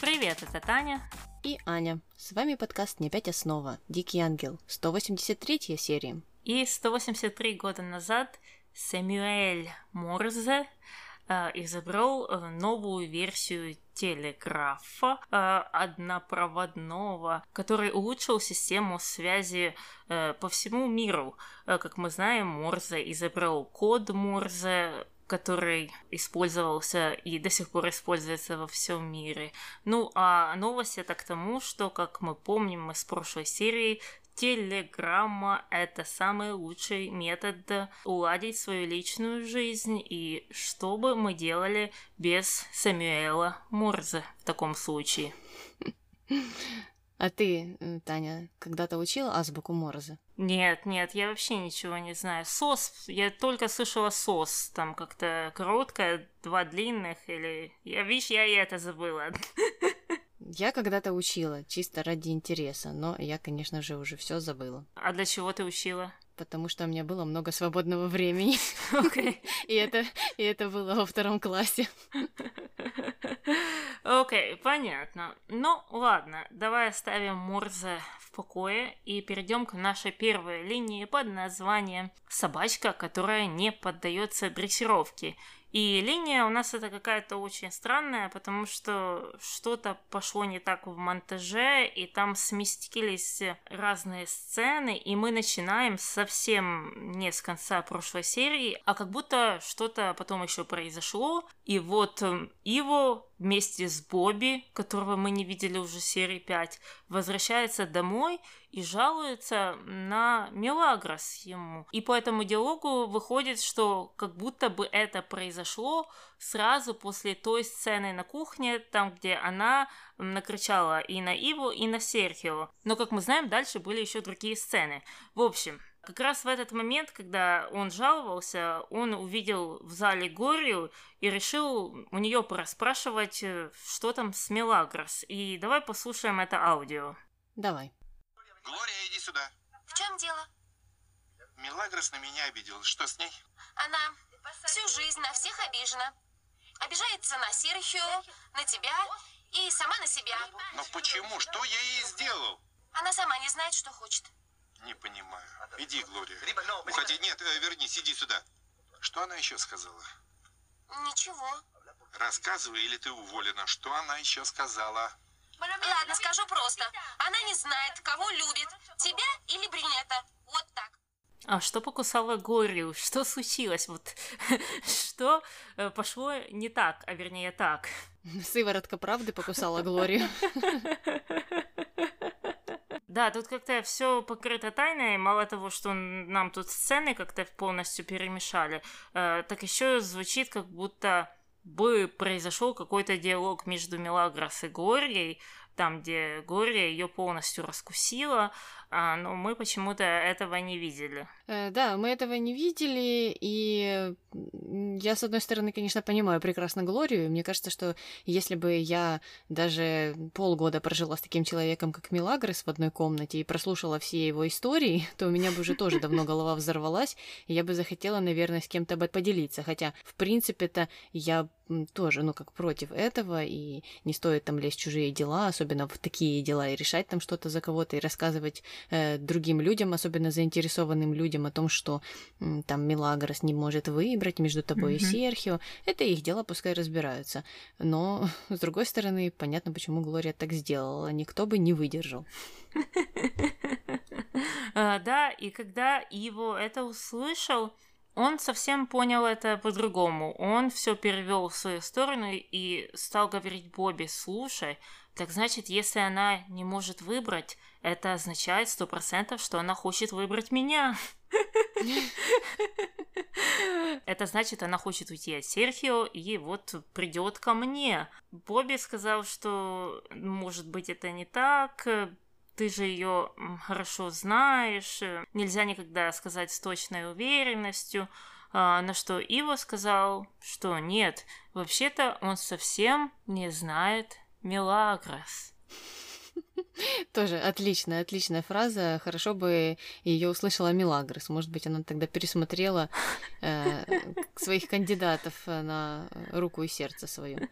Привет, это Таня. И Аня. С вами подкаст «Не опять основа. Дикий ангел». 183 серия. И 183 года назад Сэмюэль Морзе э, изобрел э, новую версию телеграфа э, однопроводного, который улучшил систему связи по всему миру. Как мы знаем, Морзе изобрел код Морзе, который использовался и до сих пор используется во всем мире. Ну, а новость это к тому, что, как мы помним из прошлой серии, Телеграмма – это самый лучший метод уладить свою личную жизнь, и что бы мы делали без Самюэла Морзе в таком случае? А ты, Таня, когда-то учила азбуку Морзе? Нет, нет, я вообще ничего не знаю. Сос, я только слышала сос, там как-то короткое, два длинных, или... Я, видишь, я и это забыла. Я когда-то учила, чисто ради интереса, но я, конечно же, уже все забыла. А для чего ты учила? Потому что у меня было много свободного времени. Okay. и, это, и это было во втором классе. Окей, okay, понятно. Ну, ладно, давай оставим Морзе в покое и перейдем к нашей первой линии под названием «Собачка, которая не поддается дрессировке». И линия у нас это какая-то очень странная, потому что что-то пошло не так в монтаже, и там сместились разные сцены, и мы начинаем совсем не с конца прошлой серии, а как будто что-то потом еще произошло, и вот эм, Иво вместе с Бобби, которого мы не видели уже серии 5, возвращается домой и жалуется на Мелагрос ему. И по этому диалогу выходит, что как будто бы это произошло сразу после той сцены на кухне, там, где она накричала и на Иву, и на Серхио. Но, как мы знаем, дальше были еще другие сцены. В общем, как раз в этот момент, когда он жаловался, он увидел в зале Горию и решил у нее пораспрашивать, э, что там с Мелагрос. И давай послушаем это аудио. Давай. Глория, иди сюда. В чем дело? Мелагрос на меня обиделась. Что с ней? Она всю жизнь на всех обижена. Обижается на Серхио, на тебя и сама на себя. Но почему? Что я ей сделал? Она сама не знает, что хочет. Не понимаю. Иди, Глория. Уходи. Нет, э, вернись, иди сюда. Что она еще сказала? Ничего. Рассказывай, или ты уволена. Что она еще сказала? Ладно, скажу просто. Она не знает, кого любит, тебя или брюнета. Вот так. А что покусала Глорию? Что случилось? Вот что э, пошло не так, а вернее так? Сыворотка правды покусала Глорию. Да, тут как-то все покрыто тайной. Мало того, что нам тут сцены как-то полностью перемешали, э, так еще звучит, как будто бы произошел какой-то диалог между Мелагрос и Глорией, там, где Глория ее полностью раскусила, но мы почему-то этого не видели. Э, да, мы этого не видели, и я, с одной стороны, конечно, понимаю прекрасно Глорию. Мне кажется, что если бы я даже полгода прожила с таким человеком, как Милагрос в одной комнате и прослушала все его истории, то у меня бы уже тоже давно голова взорвалась, и я бы захотела, наверное, с кем-то бы поделиться. Хотя, в принципе-то, я тоже, ну, как против этого, и не стоит там лезть в чужие дела, особенно в такие дела, и решать там что-то за кого-то, и рассказывать э, другим людям, особенно заинтересованным людям о том, что э, там Милагрос не может выбрать между тобой mm-hmm. и Серхио. Это их дела, пускай разбираются. Но, с другой стороны, понятно, почему Глория так сделала. Никто бы не выдержал. А, да, и когда Иво это услышал, он совсем понял это по-другому. Он все перевел в свою сторону и стал говорить Бобби, слушай, так значит, если она не может выбрать, это означает сто процентов, что она хочет выбрать меня. Это значит, она хочет уйти от Серхио и вот придет ко мне. Бобби сказал, что может быть это не так, ты же ее хорошо знаешь, нельзя никогда сказать с точной уверенностью. А, на что Иво сказал, что нет, вообще-то он совсем не знает Мелагрос. Тоже отличная, отличная фраза. Хорошо бы ее услышала Милагрос. Может быть, она тогда пересмотрела э, своих кандидатов на руку и сердце свое.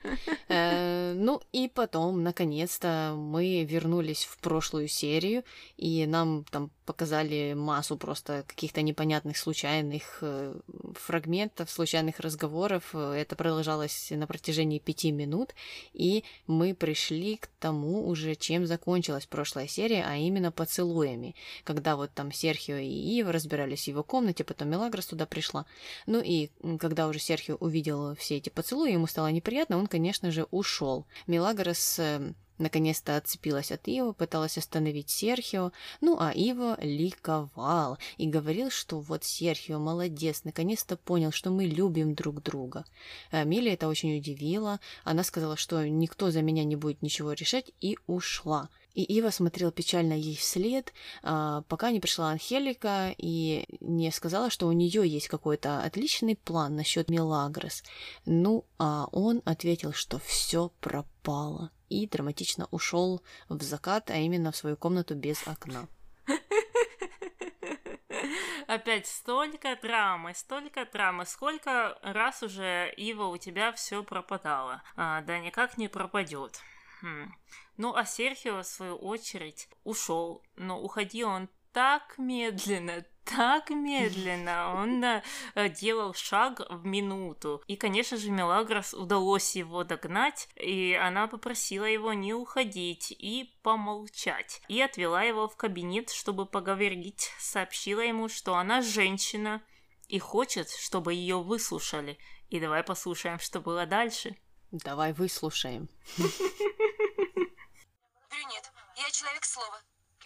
Э, ну и потом, наконец-то, мы вернулись в прошлую серию, и нам там показали массу просто каких-то непонятных случайных э, фрагментов, случайных разговоров. Это продолжалось на протяжении пяти минут, и мы пришли к тому уже, чем закончилась прошлая серия, а именно поцелуями. Когда вот там Серхио и Ива разбирались в его комнате, потом Мелагрос туда пришла. Ну и когда уже Серхио увидел все эти поцелуи, ему стало неприятно, он, конечно же, ушел. Мелагрос э, Наконец-то отцепилась от Иво, пыталась остановить Серхио, ну а Иво ликовал и говорил, что вот Серхио молодец, наконец-то понял, что мы любим друг друга. Милли это очень удивило, она сказала, что никто за меня не будет ничего решать и ушла. И Ива смотрел печально ей вслед, а, пока не пришла Анхелика и не сказала, что у нее есть какой-то отличный план насчет Милагрос. Ну, а он ответил, что все пропало и драматично ушел в закат, а именно в свою комнату без окна. Опять столько драмы, столько драмы. Сколько раз уже, Ива, у тебя все пропадало? А, да никак не пропадет. Хм. Ну, а Серхио, в свою очередь, ушел. Но уходил он так медленно, так медленно. Он э, делал шаг в минуту. И, конечно же, Мелагрос удалось его догнать, и она попросила его не уходить и помолчать. И отвела его в кабинет, чтобы поговорить. Сообщила ему, что она женщина и хочет, чтобы ее выслушали. И давай послушаем, что было дальше. Давай выслушаем. Брюнет, я человек слова.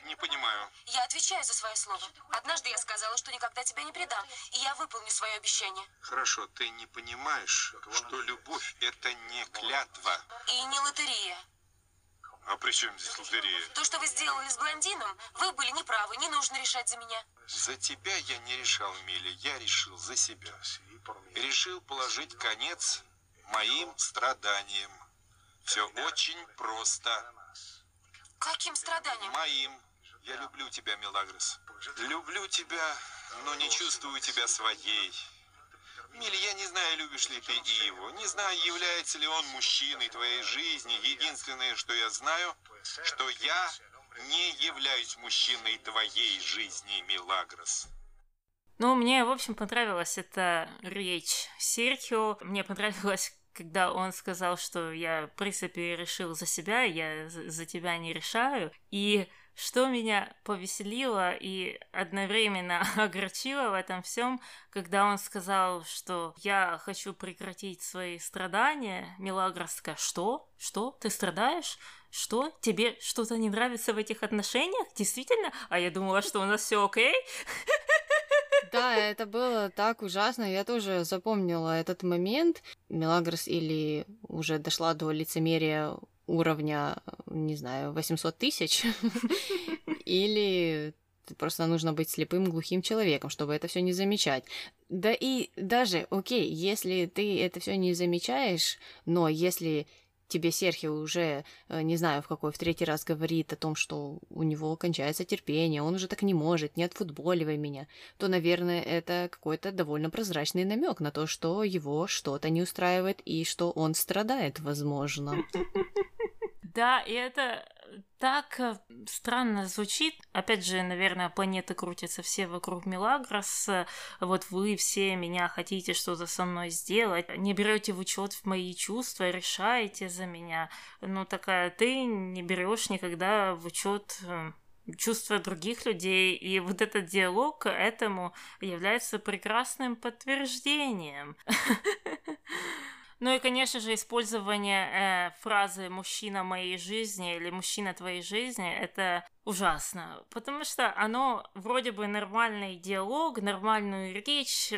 Не понимаю. Я отвечаю за свое слово. Однажды я сказала, что никогда тебя не предам, и я выполню свое обещание. Хорошо, ты не понимаешь, что любовь это не клятва. И не лотерея. А при чем здесь лотерея? То, что вы сделали с блондином, вы были неправы, не нужно решать за меня. За тебя я не решал, Миля, я решил за себя. Решил положить конец моим страданиям. Все очень просто. Каким страданием? Моим. Я люблю тебя, Мелагрос. Люблю тебя, но не чувствую тебя своей. Милли, я не знаю, любишь ли ты его. Не знаю, является ли он мужчиной твоей жизни. Единственное, что я знаю, что я не являюсь мужчиной твоей жизни, Мелагрос. Ну, мне, в общем, понравилась эта речь Серхио. Мне понравилось, когда он сказал, что я, в принципе, решил за себя, я за тебя не решаю. И что меня повеселило и одновременно огорчило в этом всем, когда он сказал, что я хочу прекратить свои страдания, Мелагрос что? Что? Ты страдаешь? Что? Тебе что-то не нравится в этих отношениях? Действительно? А я думала, что у нас все окей. Да, это было так ужасно. Я тоже запомнила этот момент. Мелагрос или уже дошла до лицемерия уровня, не знаю, 800 тысяч, или просто нужно быть слепым, глухим человеком, чтобы это все не замечать. Да и даже, окей, если ты это все не замечаешь, но если тебе Серхио уже, э, не знаю, в какой, в третий раз говорит о том, что у него кончается терпение, он уже так не может, не отфутболивай меня, то, наверное, это какой-то довольно прозрачный намек на то, что его что-то не устраивает и что он страдает, возможно. Да, и это так э, странно звучит. Опять же, наверное, планеты крутятся все вокруг Милагрос. Вот вы все меня хотите что-то со мной сделать. Не берете в учет мои чувства, решаете за меня. Ну, такая, ты не берешь никогда в учет э, чувства других людей. И вот этот диалог этому является прекрасным подтверждением. Ну и, конечно же, использование э, фразы «мужчина моей жизни» или «мужчина твоей жизни» — это ужасно, потому что оно вроде бы нормальный диалог, нормальную речь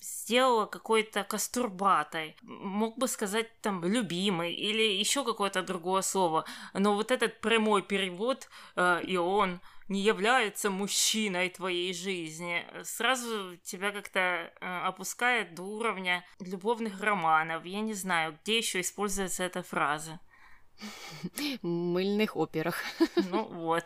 сделала какой-то кастурбатой. Мог бы сказать там «любимый» или еще какое-то другое слово, но вот этот прямой перевод э, «и он» не является мужчиной твоей жизни, сразу тебя как-то э, опускает до уровня любовных романов. Я не знаю, где еще используется эта фраза. мыльных операх. Ну вот.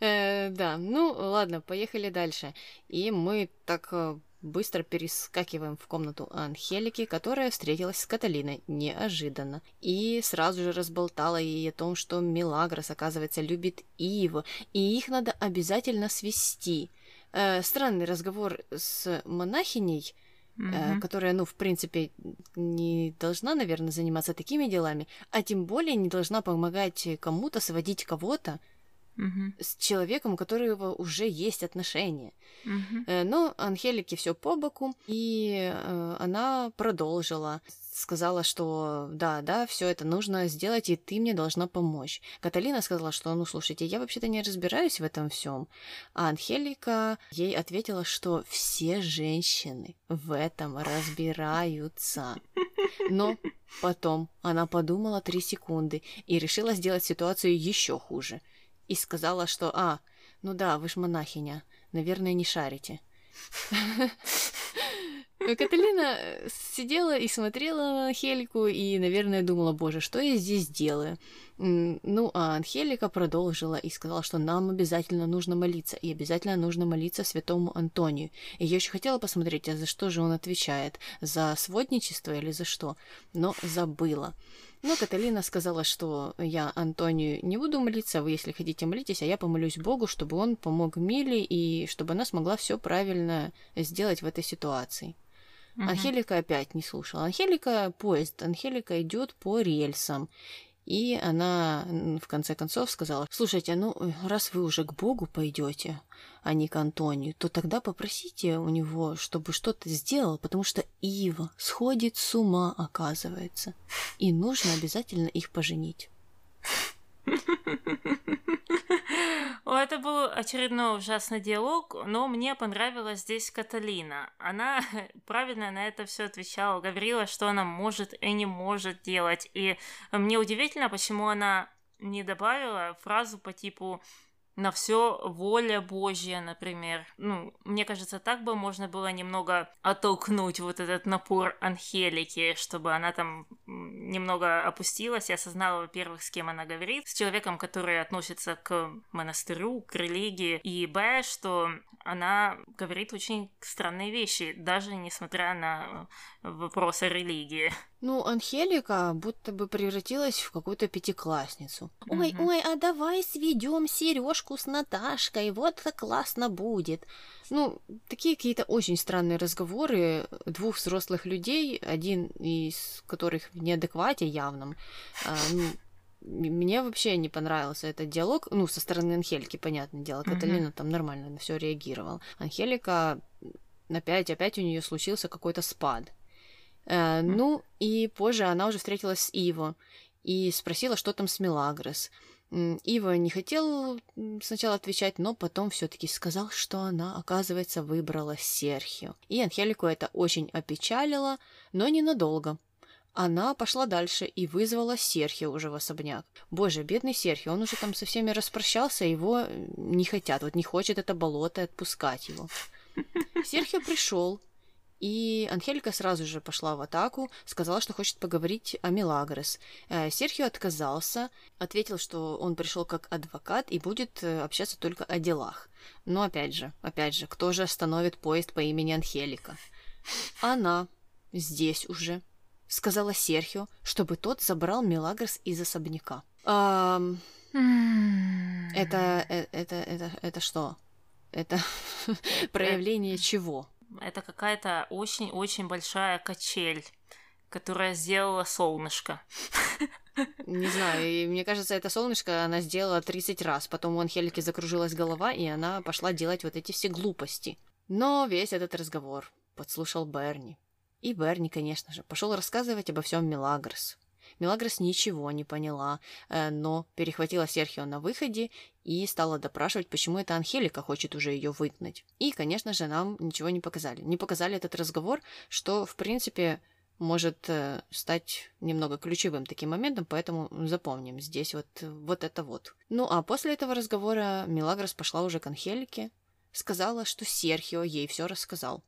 Э, да, ну ладно, поехали дальше. И мы так э, быстро перескакиваем в комнату Анхелики, которая встретилась с Каталиной неожиданно. И сразу же разболтала ей о том, что Милагрос, оказывается, любит Иву, и их надо обязательно свести. Э, странный разговор с монахиней, mm которая, ну, в принципе, не должна, наверное, заниматься такими делами, а тем более не должна помогать кому-то сводить кого-то С человеком, у которого уже есть отношения. Э, Но Анхелике все по боку, и э, она продолжила. Сказала, что да, да, все это нужно сделать, и ты мне должна помочь. Каталина сказала, что ну слушайте, я вообще-то не разбираюсь в этом всем. А Анхелика ей ответила, что все женщины в этом разбираются. Но потом она подумала три секунды и решила сделать ситуацию еще хуже. И сказала, что «А, ну да, вы ж монахиня, наверное, не шарите». Каталина э, сидела и смотрела на Анхелику и, наверное, думала, боже, что я здесь делаю? Ну, а Анхелика продолжила и сказала, что нам обязательно нужно молиться, и обязательно нужно молиться святому Антонию. И я еще хотела посмотреть, а за что же он отвечает, за сводничество или за что, но забыла. Но Каталина сказала, что я Антонию не буду молиться, вы, если хотите, молитесь, а я помолюсь Богу, чтобы он помог Миле и чтобы она смогла все правильно сделать в этой ситуации. Мгм. Анхелика опять не слушала. Анхелика поезд, Анхелика идет по рельсам. И она в конце концов сказала, слушайте, ну раз вы уже к Богу пойдете, а не к Антонию, то тогда попросите у него, чтобы что-то сделал, потому что Ива сходит с ума, оказывается. И нужно обязательно их поженить. Это был очередной ужасный диалог, но мне понравилась здесь Каталина. Она правильно на это все отвечала, говорила, что она может и не может делать. И мне удивительно, почему она не добавила фразу по типу на все воля Божья, например. Ну, мне кажется, так бы можно было немного оттолкнуть вот этот напор Анхелики, чтобы она там немного опустилась и осознала, во-первых, с кем она говорит, с человеком, который относится к монастырю, к религии, и б, что она говорит очень странные вещи, даже несмотря на э, вопросы религии. Ну, Анхелика будто бы превратилась в какую-то пятиклассницу. Ой, Мгм. ой, а давай сведем Сережку с Наташкой, вот это классно будет. Ну, такие какие-то очень странные разговоры двух взрослых людей, один из которых в неадеквате явном. А, ну, мне вообще не понравился этот диалог. Ну, со стороны Анхельки, понятное дело. Мгм. Каталина там нормально на все реагировала. Анхелика опять, опять у нее случился какой-то спад. Э, ну, и позже она уже встретилась с Иво и спросила, что там с Мелагрос. Ива не хотел сначала отвечать, но потом все-таки сказал, что она, оказывается, выбрала Серхио. И Анхелику это очень опечалило, но ненадолго. Она пошла дальше и вызвала Серхио уже в особняк. Боже, бедный Серхио, он уже там со всеми распрощался, его не хотят, вот не хочет это болото отпускать его. Серхио пришел, и Анхелика сразу же пошла в атаку, сказала, что хочет поговорить о Милагрос. Э, Серхио отказался, ответил, что он пришел как адвокат и будет э, общаться только о делах. Но опять же, опять же, кто же остановит поезд по имени Анхелика? Она здесь уже сказала Серхио, чтобы тот забрал Милагрос из особняка. Ам, это, э, это, это, это что? Это проявление чего? Это какая-то очень-очень большая качель, которая сделала солнышко. Не знаю, и мне кажется, это солнышко она сделала 30 раз. Потом у Анхелики закружилась голова, и она пошла делать вот эти все глупости. Но весь этот разговор подслушал Берни. И Берни, конечно же, пошел рассказывать обо всем Милагрос. Милагрос ничего не поняла, э, но перехватила Серхио на выходе и стала допрашивать, почему это Анхелика хочет уже ее выгнать. И, конечно же, нам ничего не показали. Не показали этот разговор, что, в принципе, может э, стать немного ключевым таким моментом, поэтому запомним здесь вот, вот это вот. Ну, а после этого разговора Милагрос пошла уже к Анхелике, сказала, что Серхио ей все рассказал.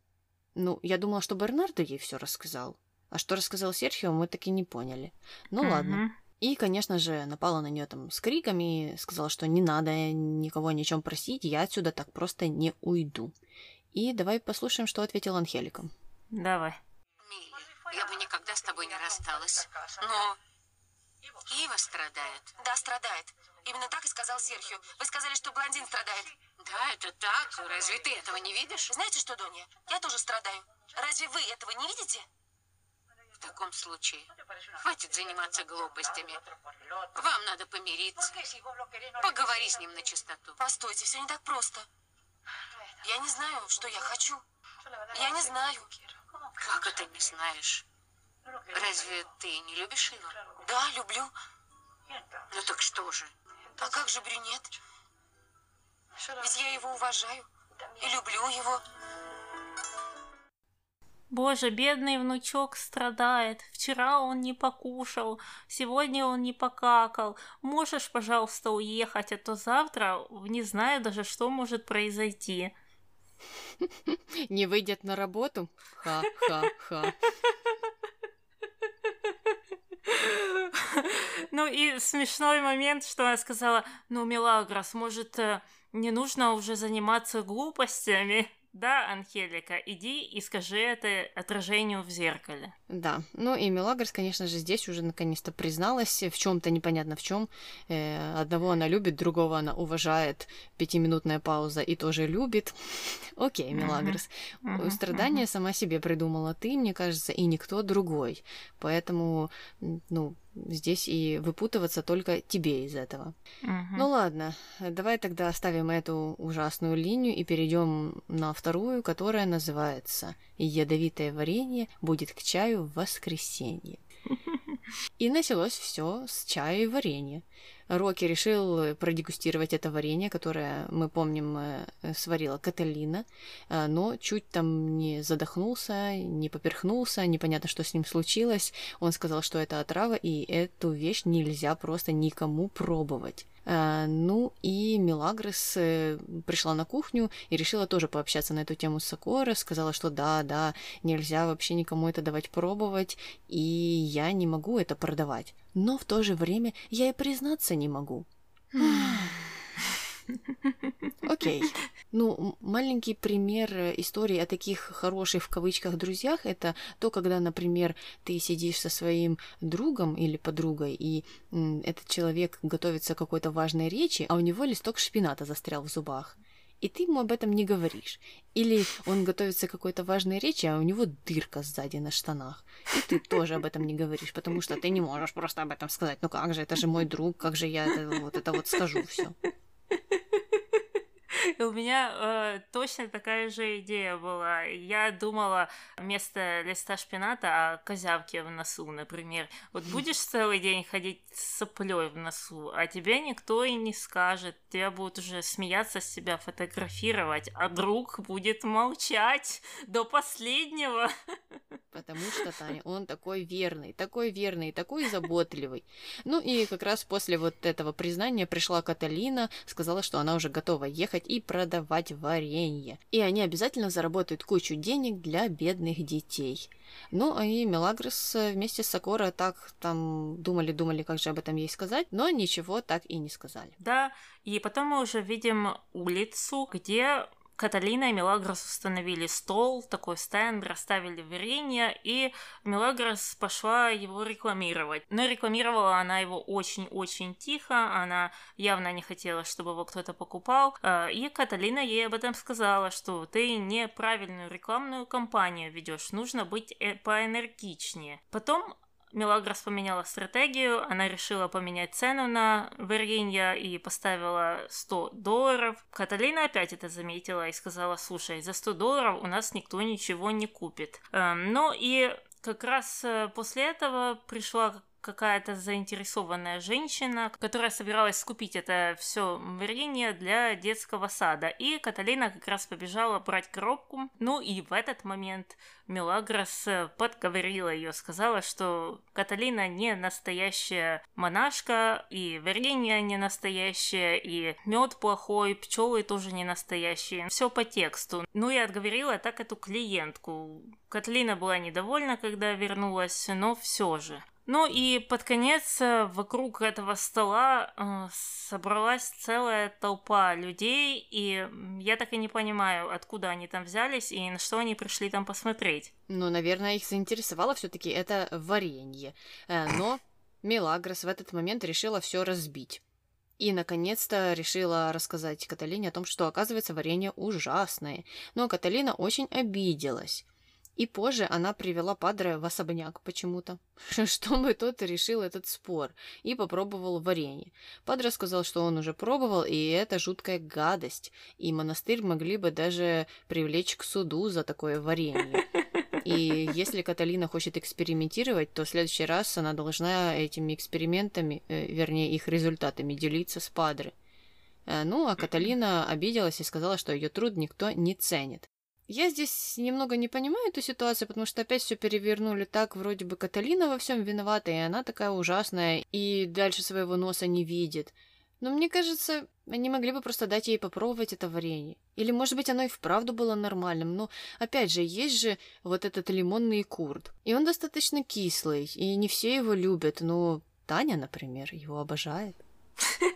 Ну, я думала, что Бернардо ей все рассказал. А что рассказал Серхио, мы таки не поняли. Ну ладно. И, конечно же, напала на нее там с криками, сказала, что не надо никого ни о чем просить, я отсюда так просто не уйду. И давай послушаем, что ответил Анхелика. Давай. Милли, я бы никогда с тобой не рассталась. Но Ива страдает. Да, страдает. Именно так и сказал Серхио. Вы сказали, что блондин страдает. Да, это так. Разве ты этого не видишь? Знаете что, Донья? Я тоже страдаю. Разве вы этого не видите? В таком случае хватит заниматься глупостями. Вам надо помириться. Поговори с ним на чистоту. Постойте, все не так просто. Я не знаю, что я хочу. Я не знаю. Как это не знаешь? Разве ты не любишь его? Да, люблю. Ну так что же? А как же брюнет? Ведь я его уважаю и люблю его. Боже, бедный внучок страдает. Вчера он не покушал, сегодня он не покакал. Можешь, пожалуйста, уехать, а то завтра не знаю даже, что может произойти. Не выйдет на работу? Ха-ха-ха. Ну и смешной момент, что она сказала, ну, Мелагрос, может, э, не нужно уже заниматься глупостями? Да, Анхелика, иди и скажи это отражению в зеркале. Да, ну и Мелагрос, конечно же, здесь уже наконец-то призналась в чем-то непонятно в чем. Э, одного она любит, другого она уважает. Пятиминутная пауза и тоже любит. Окей, Мелагрос. Мгм, Страдания сама себе придумала ты, мне кажется, и никто другой. Поэтому, ну, здесь и выпутываться только тебе из этого. Мгм. Ну ладно, давай тогда оставим эту ужасную линию и перейдем на вторую, которая называется «Ядовитое варенье будет к чаю в воскресенье». И началось все с чая и варенья. Рокки решил продегустировать это варенье, которое, мы помним, э, сварила Каталина, э, но чуть там не задохнулся, не поперхнулся, непонятно, что с ним случилось. Он сказал, что это отрава, и эту вещь нельзя просто никому пробовать. Э, Ну и Мелагрос э, пришла на кухню и решила тоже пообщаться на эту тему с Сокора, сказала, что да, да, нельзя вообще никому это давать пробовать, и я не могу это продавать. Но в то же время я и признаться не могу. Окей. Ну, м- маленький пример э, истории о таких хороших в кавычках друзьях это то, когда, например, ты сидишь со своим другом или подругой, и этот человек готовится к какой-то важной речи, а у него листок шпината застрял в зубах. И ты ему об этом не говоришь. Или он готовится к какой-то важной речи, а у него дырка сзади на штанах. И ты тоже об этом не говоришь, потому что ты не можешь просто об этом сказать. Ну как же, это же мой друг, как же я это вот, это вот скажу все. И у меня э, точно такая же идея была. Я думала вместо листа шпината о козявке в носу, например. Вот будешь целый день ходить с соплей в носу, а тебе никто и не скажет. Тебя будут уже смеяться с себя, фотографировать, а друг будет молчать до последнего. Потому что, Таня, он такой верный, такой верный, такой заботливый. Ну и как раз после вот этого признания пришла Каталина, сказала, что она уже готова ехать и продавать варенье. И они обязательно заработают кучу денег для бедных детей. Ну, и Мелагрос э, вместе с Сокора так там думали-думали, как же об этом ей сказать, но ничего так и не сказали. Да, и потом мы уже видим улицу, где Каталина и Мелагрос установили стол, такой стенд, расставили варенье, и Мелагрос пошла его рекламировать. Но рекламировала она его очень-очень тихо, она явно не хотела, чтобы его кто-то покупал, э, и Каталина ей об этом сказала, что ты неправильную рекламную кампанию ведешь, нужно быть э, поэнергичнее. Потом Мелагрос поменяла стратегию, она решила поменять цену на варенье и поставила 100 долларов. Каталина опять это заметила и сказала, слушай, за 100 долларов у нас никто ничего не купит. Эм, ну и как раз э, после этого пришла какая-то заинтересованная женщина, которая собиралась скупить это все варенье для детского сада. И Каталина как раз побежала брать коробку. Ну и в этот момент Мелагрос э, подговорила ее, сказала, что Каталина не настоящая монашка, и варенье не настоящее, и мед плохой, пчелы тоже не настоящие. Все по тексту. Ну и отговорила так эту клиентку. Каталина была недовольна, когда вернулась, но все же. Ну и под конец э, вокруг этого стола э, собралась целая толпа людей, и я так и не понимаю, откуда они там взялись и на что они пришли там посмотреть. Ну, наверное, их заинтересовало все-таки это варенье. Э, но Мелагрос в этот момент решила все разбить. И, наконец-то, решила рассказать Каталине о том, что, оказывается, варенье ужасное. Но Каталина очень обиделась. И позже она привела Падре в особняк почему-то, чтобы тот решил этот спор и попробовал варенье. Падре сказал, что он уже пробовал, и это жуткая гадость, и монастырь могли бы даже привлечь к суду за такое варенье. И если Каталина хочет экспериментировать, то в следующий раз она должна этими экспериментами, э, вернее, их результатами делиться с Падре. Э, ну, а Каталина обиделась и сказала, что ее труд никто не ценит. Я здесь немного не понимаю эту ситуацию, потому что опять все перевернули так, вроде бы Каталина во всем виновата, и она такая ужасная, и дальше своего носа не видит. Но мне кажется, они могли бы просто дать ей попробовать это варенье. Или, может быть, оно и вправду было нормальным. Но, опять же, есть же вот этот лимонный курд. И он достаточно кислый, и не все его любят. Но Таня, например, его обожает.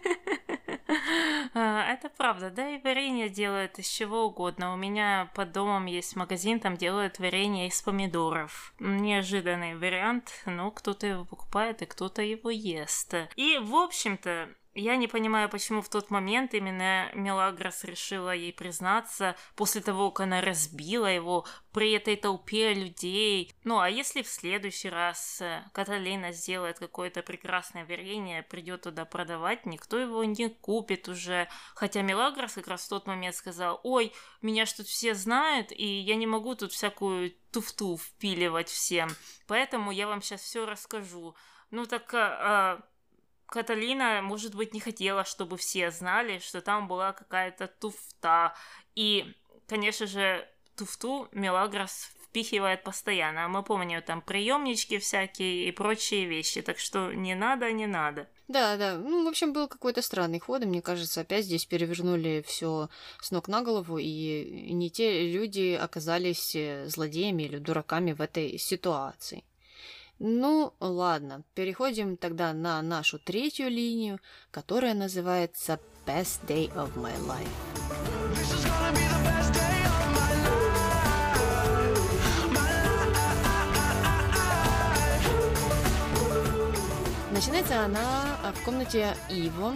А, это правда, да, и варенье делают из чего угодно. У меня под домом есть магазин, там делают варенье из помидоров. Неожиданный вариант, но кто-то его покупает и кто-то его ест. И, в общем-то, я не понимаю, почему в тот момент именно Мелагрос решила ей признаться после того, как она разбила его при этой толпе людей. Ну, а если в следующий раз э, Каталина сделает какое-то прекрасное варенье, придет туда продавать, никто его не купит уже. Хотя Мелагрос как раз в тот момент сказал, ой, меня ж тут все знают, и я не могу тут всякую туфту впиливать всем. Поэтому я вам сейчас все расскажу. Ну так а, Каталина, может быть, не хотела, чтобы все знали, что там была какая-то туфта. И, конечно же, туфту Мелагрос впихивает постоянно. Мы помним там приемнички всякие и прочие вещи, так что не надо, не надо. Да, да. Ну, в общем, был какой-то странный ход, и мне кажется, опять здесь перевернули все с ног на голову, и не те люди оказались э, злодеями или дураками в этой ситуации. Ну, ладно, переходим тогда на нашу третью линию, которая называется Best Day of My Life. Начинается она в комнате Иво,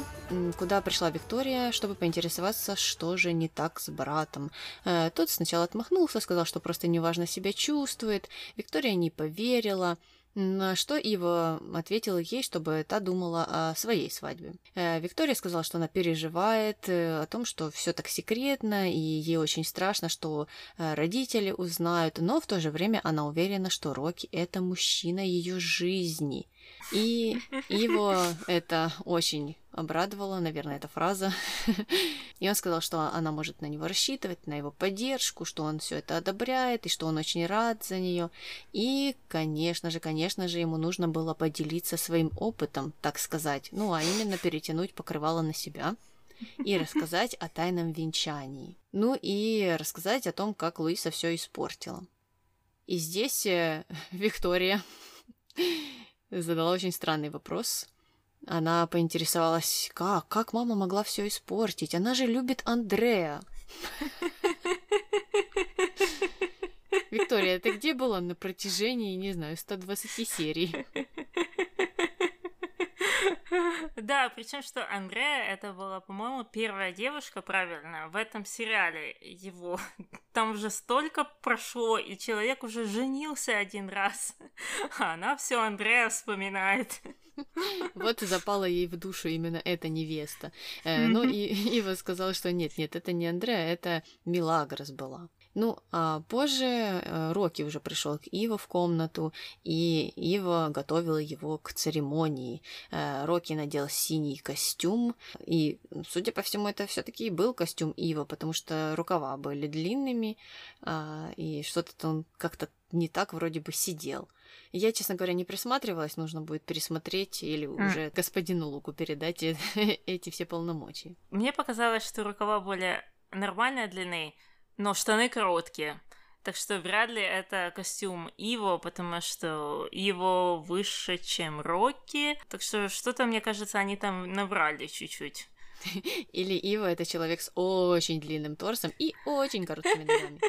куда пришла Виктория, чтобы поинтересоваться, что же не так с братом. Э, тот сначала отмахнулся, сказал, что просто неважно себя чувствует. Виктория не поверила. На что Ива ответила ей, чтобы та думала о своей свадьбе. Э, Виктория сказала, что она переживает э, о том, что все так секретно, и ей очень страшно, что э, родители узнают, но в то же время она уверена, что Рокки — это мужчина ее жизни. И его это очень обрадовало, наверное, эта фраза. И он сказал, что она может на него рассчитывать, на его поддержку, что он все это одобряет, и что он очень рад за нее. И, конечно же, конечно же, ему нужно было поделиться своим опытом, так сказать. Ну, а именно перетянуть покрывало на себя и рассказать о тайном венчании. Ну и рассказать о том, как Луиса все испортила. И здесь э, Виктория задала очень странный вопрос. Она поинтересовалась, как, как мама могла все испортить? Она же любит Андрея. Виктория, ты где была на протяжении, не знаю, 120 серий? Да, причем что Андрея это была, по-моему, первая девушка, правильно, в этом сериале его. Там уже столько прошло, и человек уже женился один раз, а она все Андрея вспоминает. Вот и запала ей в душу именно эта невеста. Э, ну и Ива сказала, что нет, нет, это не Андрея, это Милагрос была. Ну, а позже э, Рокки уже пришел к Иво в комнату, и Ива готовила его к церемонии. Э, Рокки надел синий костюм, и, судя по всему, это все-таки и был костюм Ива, потому что рукава были длинными, а, и что-то он как-то не так вроде бы сидел. Я, честно говоря, не присматривалась, нужно будет пересмотреть или mm. уже господину Луку передать эти все полномочия. Мне показалось, что рукава более нормальной длины, но штаны короткие. Так что вряд ли это костюм Иво, потому что Иво выше, чем Рокки. Так что что-то, мне кажется, они там наврали чуть-чуть. Или Ива это человек с очень длинным торсом и очень короткими ногами.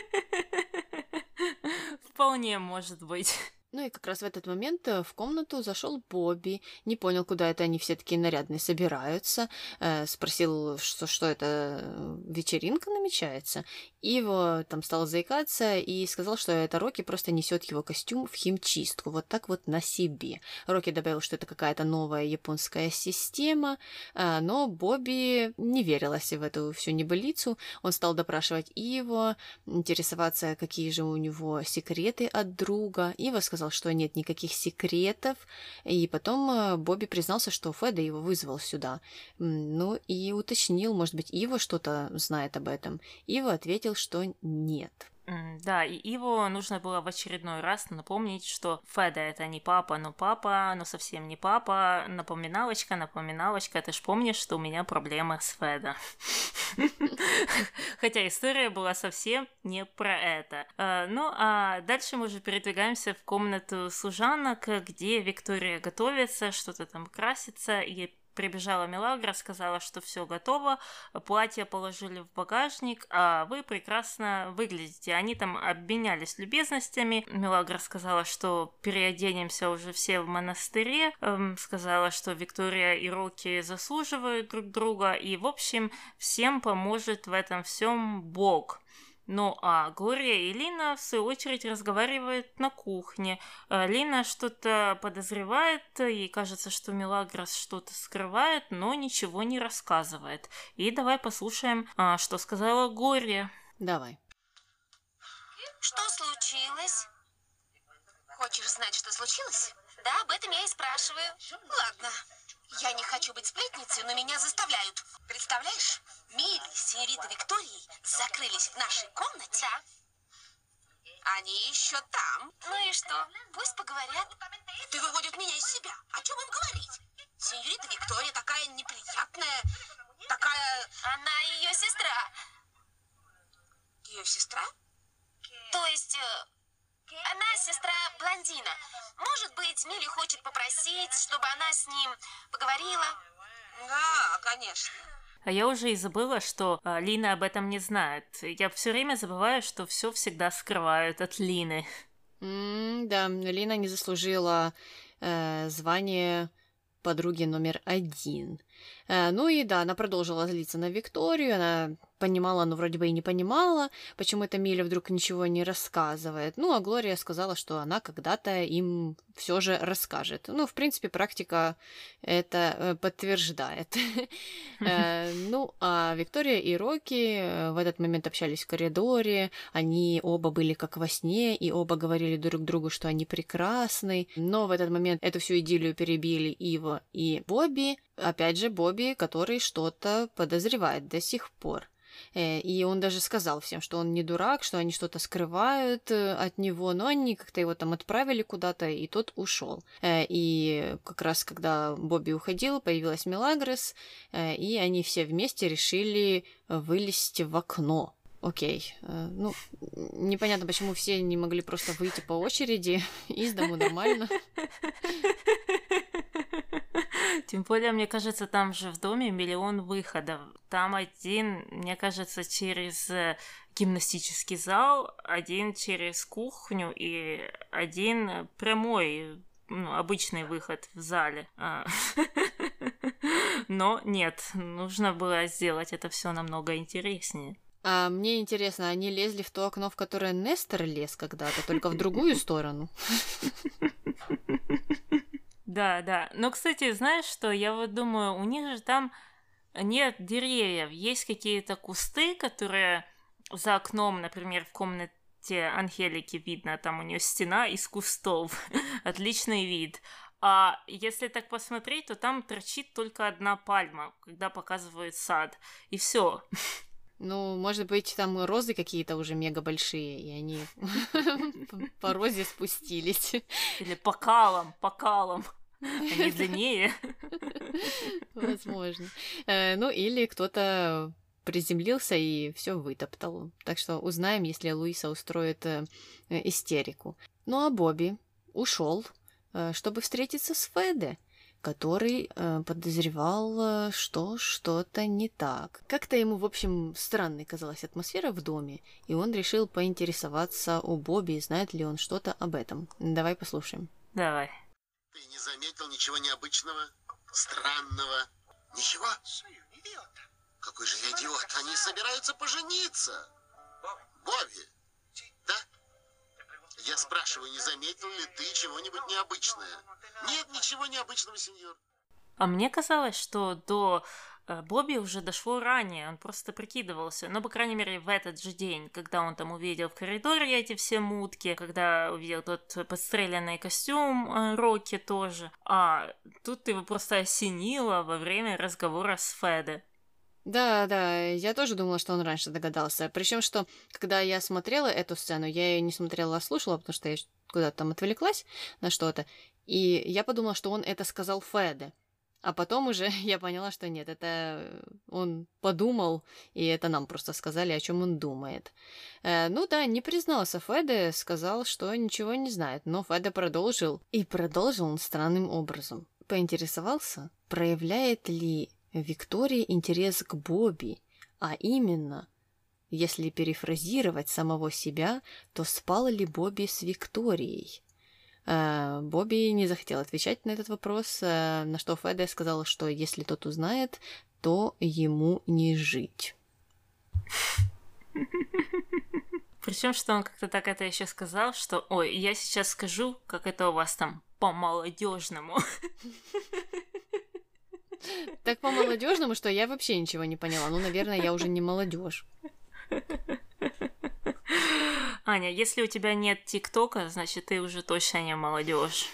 Вполне может быть. Ну и как раз в этот момент э, в комнату зашел Бобби, не понял, куда это они все такие нарядные собираются, э, спросил, что, что это э, вечеринка намечается. И его там стал заикаться и сказал, что это Рокки просто несет его костюм в химчистку, вот так вот на себе. Рокки добавил, что это какая-то новая японская система, но Бобби не верилась в эту всю небылицу. Он стал допрашивать Иво, интересоваться, какие же у него секреты от друга. Ива сказал, сказал, что нет никаких секретов, и потом э, Бобби признался, что Феда его вызвал сюда. Ну и уточнил, может быть, Ива что-то знает об этом. Ива ответил, что нет. Да, и Иву нужно было в очередной раз напомнить, что Феда это не папа, но папа, но совсем не папа. Напоминалочка, напоминалочка, ты ж помнишь, что у меня проблемы с Феда. Хотя история была совсем не про это. А, ну, а дальше мы уже передвигаемся в комнату служанок, где Виктория готовится, что-то там красится, и Прибежала Мелагра, сказала, что все готово, платье положили в багажник, а вы прекрасно выглядите. Они там обменялись любезностями. Мелагра сказала, что переоденемся уже все в монастыре, эм, сказала, что Виктория и Рокки заслуживают друг друга, и, в общем, всем поможет в этом всем Бог. Ну а Глория и Лина, в свою очередь, разговаривают на кухне. Э, Лина что-то подозревает, ей кажется, что Мелагрос что-то скрывает, но ничего не рассказывает. И давай послушаем, а, что сказала Глория. Давай. Что случилось? Хочешь знать, что случилось? Да, об этом я и спрашиваю. Ладно. Я не хочу быть сплетницей, но меня заставляют. Представляешь, Милли с Викторией закрылись в нашей комнате. Они еще там. Ну и что? Пусть поговорят. Ты выводит меня из себя. О чем им говорить? Сеньорита Виктория такая неприятная, такая... Она ее сестра. Ее сестра? То есть... Она сестра блондина. Может быть, Милли хочет попросить, чтобы она с ним поговорила? Да, конечно. А я уже и забыла, что а, Лина об этом не знает. Я все время забываю, что все всегда скрывают от Лины. Mm, да, Лина не заслужила э, звание подруги номер один. Э, ну и да, она продолжила злиться на Викторию, она понимала, но вроде бы и не понимала, почему эта Миля вдруг ничего не рассказывает. Ну, а Глория сказала, что она когда-то им все же расскажет. Ну, в принципе, практика это э, подтверждает. Э, ну, а Виктория и Рокки э, в этот момент общались в коридоре, они оба были как во сне, и оба говорили друг другу, что они прекрасны. Но в этот момент эту всю идиллию перебили Ива и Бобби. Опять же, Бобби, который что-то подозревает до сих пор. Э, и он даже сказал всем, что он не дурак, что они что-то скрывают э, от него, но они как-то его там отправили куда-то, и тот ушел. Э, и как раз когда Бобби уходил, появилась Мелагрос, и они все вместе решили вылезти в окно. Окей. Ну, непонятно, почему все не могли просто выйти по очереди из дому нормально. Тем более, мне кажется, там же в доме миллион выходов. Там один, мне кажется, через э, гимнастический зал, один через кухню и один прямой, ну, обычный выход в зале. А. Но нет, нужно было сделать это все намного интереснее. А мне интересно, они лезли в то окно, в которое Нестор лез когда-то, только в другую сторону? Да, да. Но, кстати, знаешь что, я вот думаю, у них же там нет деревьев, есть какие-то кусты, которые за окном, например, в комнате Анхелики видно, там у нее стена из кустов, отличный вид. А если так посмотреть, то там торчит только одна пальма, когда показывают сад, и все. Ну, может быть, там розы какие-то уже мега большие, и они по розе спустились. Или по калам, по калам. Они длиннее. Возможно. Э, ну, или кто-то приземлился и все вытоптал. Так что узнаем, если Луиса устроит э, истерику. Ну а Бобби ушел, э, чтобы встретиться с Феде, который э, подозревал, что что-то не так. Как-то ему, в общем, странной казалась атмосфера в доме, и он решил поинтересоваться у Бобби, знает ли он что-то об этом. Давай послушаем. Давай. Ты не заметил ничего необычного, странного? Ничего? Какой же я идиот! Они собираются пожениться! Бобби, да? Я спрашиваю, не заметил ли ты чего-нибудь необычное? Нет ничего необычного, сеньор. А мне казалось, что до Бобби уже дошло ранее, он просто прикидывался. Но, по крайней мере, в этот же день, когда он там увидел в коридоре эти все мутки, когда увидел тот подстреленный костюм э, Рокки тоже. А тут его просто осенило во время разговора с Феде. Да, да, я тоже думала, что он раньше догадался. Причем, что когда я смотрела эту сцену, я ее не смотрела, а слушала, потому что я куда-то там отвлеклась на что-то. И я подумала, что он это сказал Феде. А потом уже я поняла, что нет, это он подумал, и это нам просто сказали, о чем он думает. Э, ну да, не признался Феде, сказал, что ничего не знает, но Феде продолжил. И продолжил он странным образом. Поинтересовался, проявляет ли Виктории интерес к Бобби, а именно, если перефразировать самого себя, то спал ли Бобби с Викторией? Э, Бобби не захотел отвечать на этот вопрос, э, на что Феде сказал, что если тот узнает, то ему не жить. Причем, что он как-то так это еще сказал, что, ой, я сейчас скажу, как это у вас там по молодежному. Так по молодежному, что я вообще ничего не поняла. Ну, наверное, я уже не молодежь. Аня, если у тебя нет ТикТока, значит, ты уже точно не молодежь.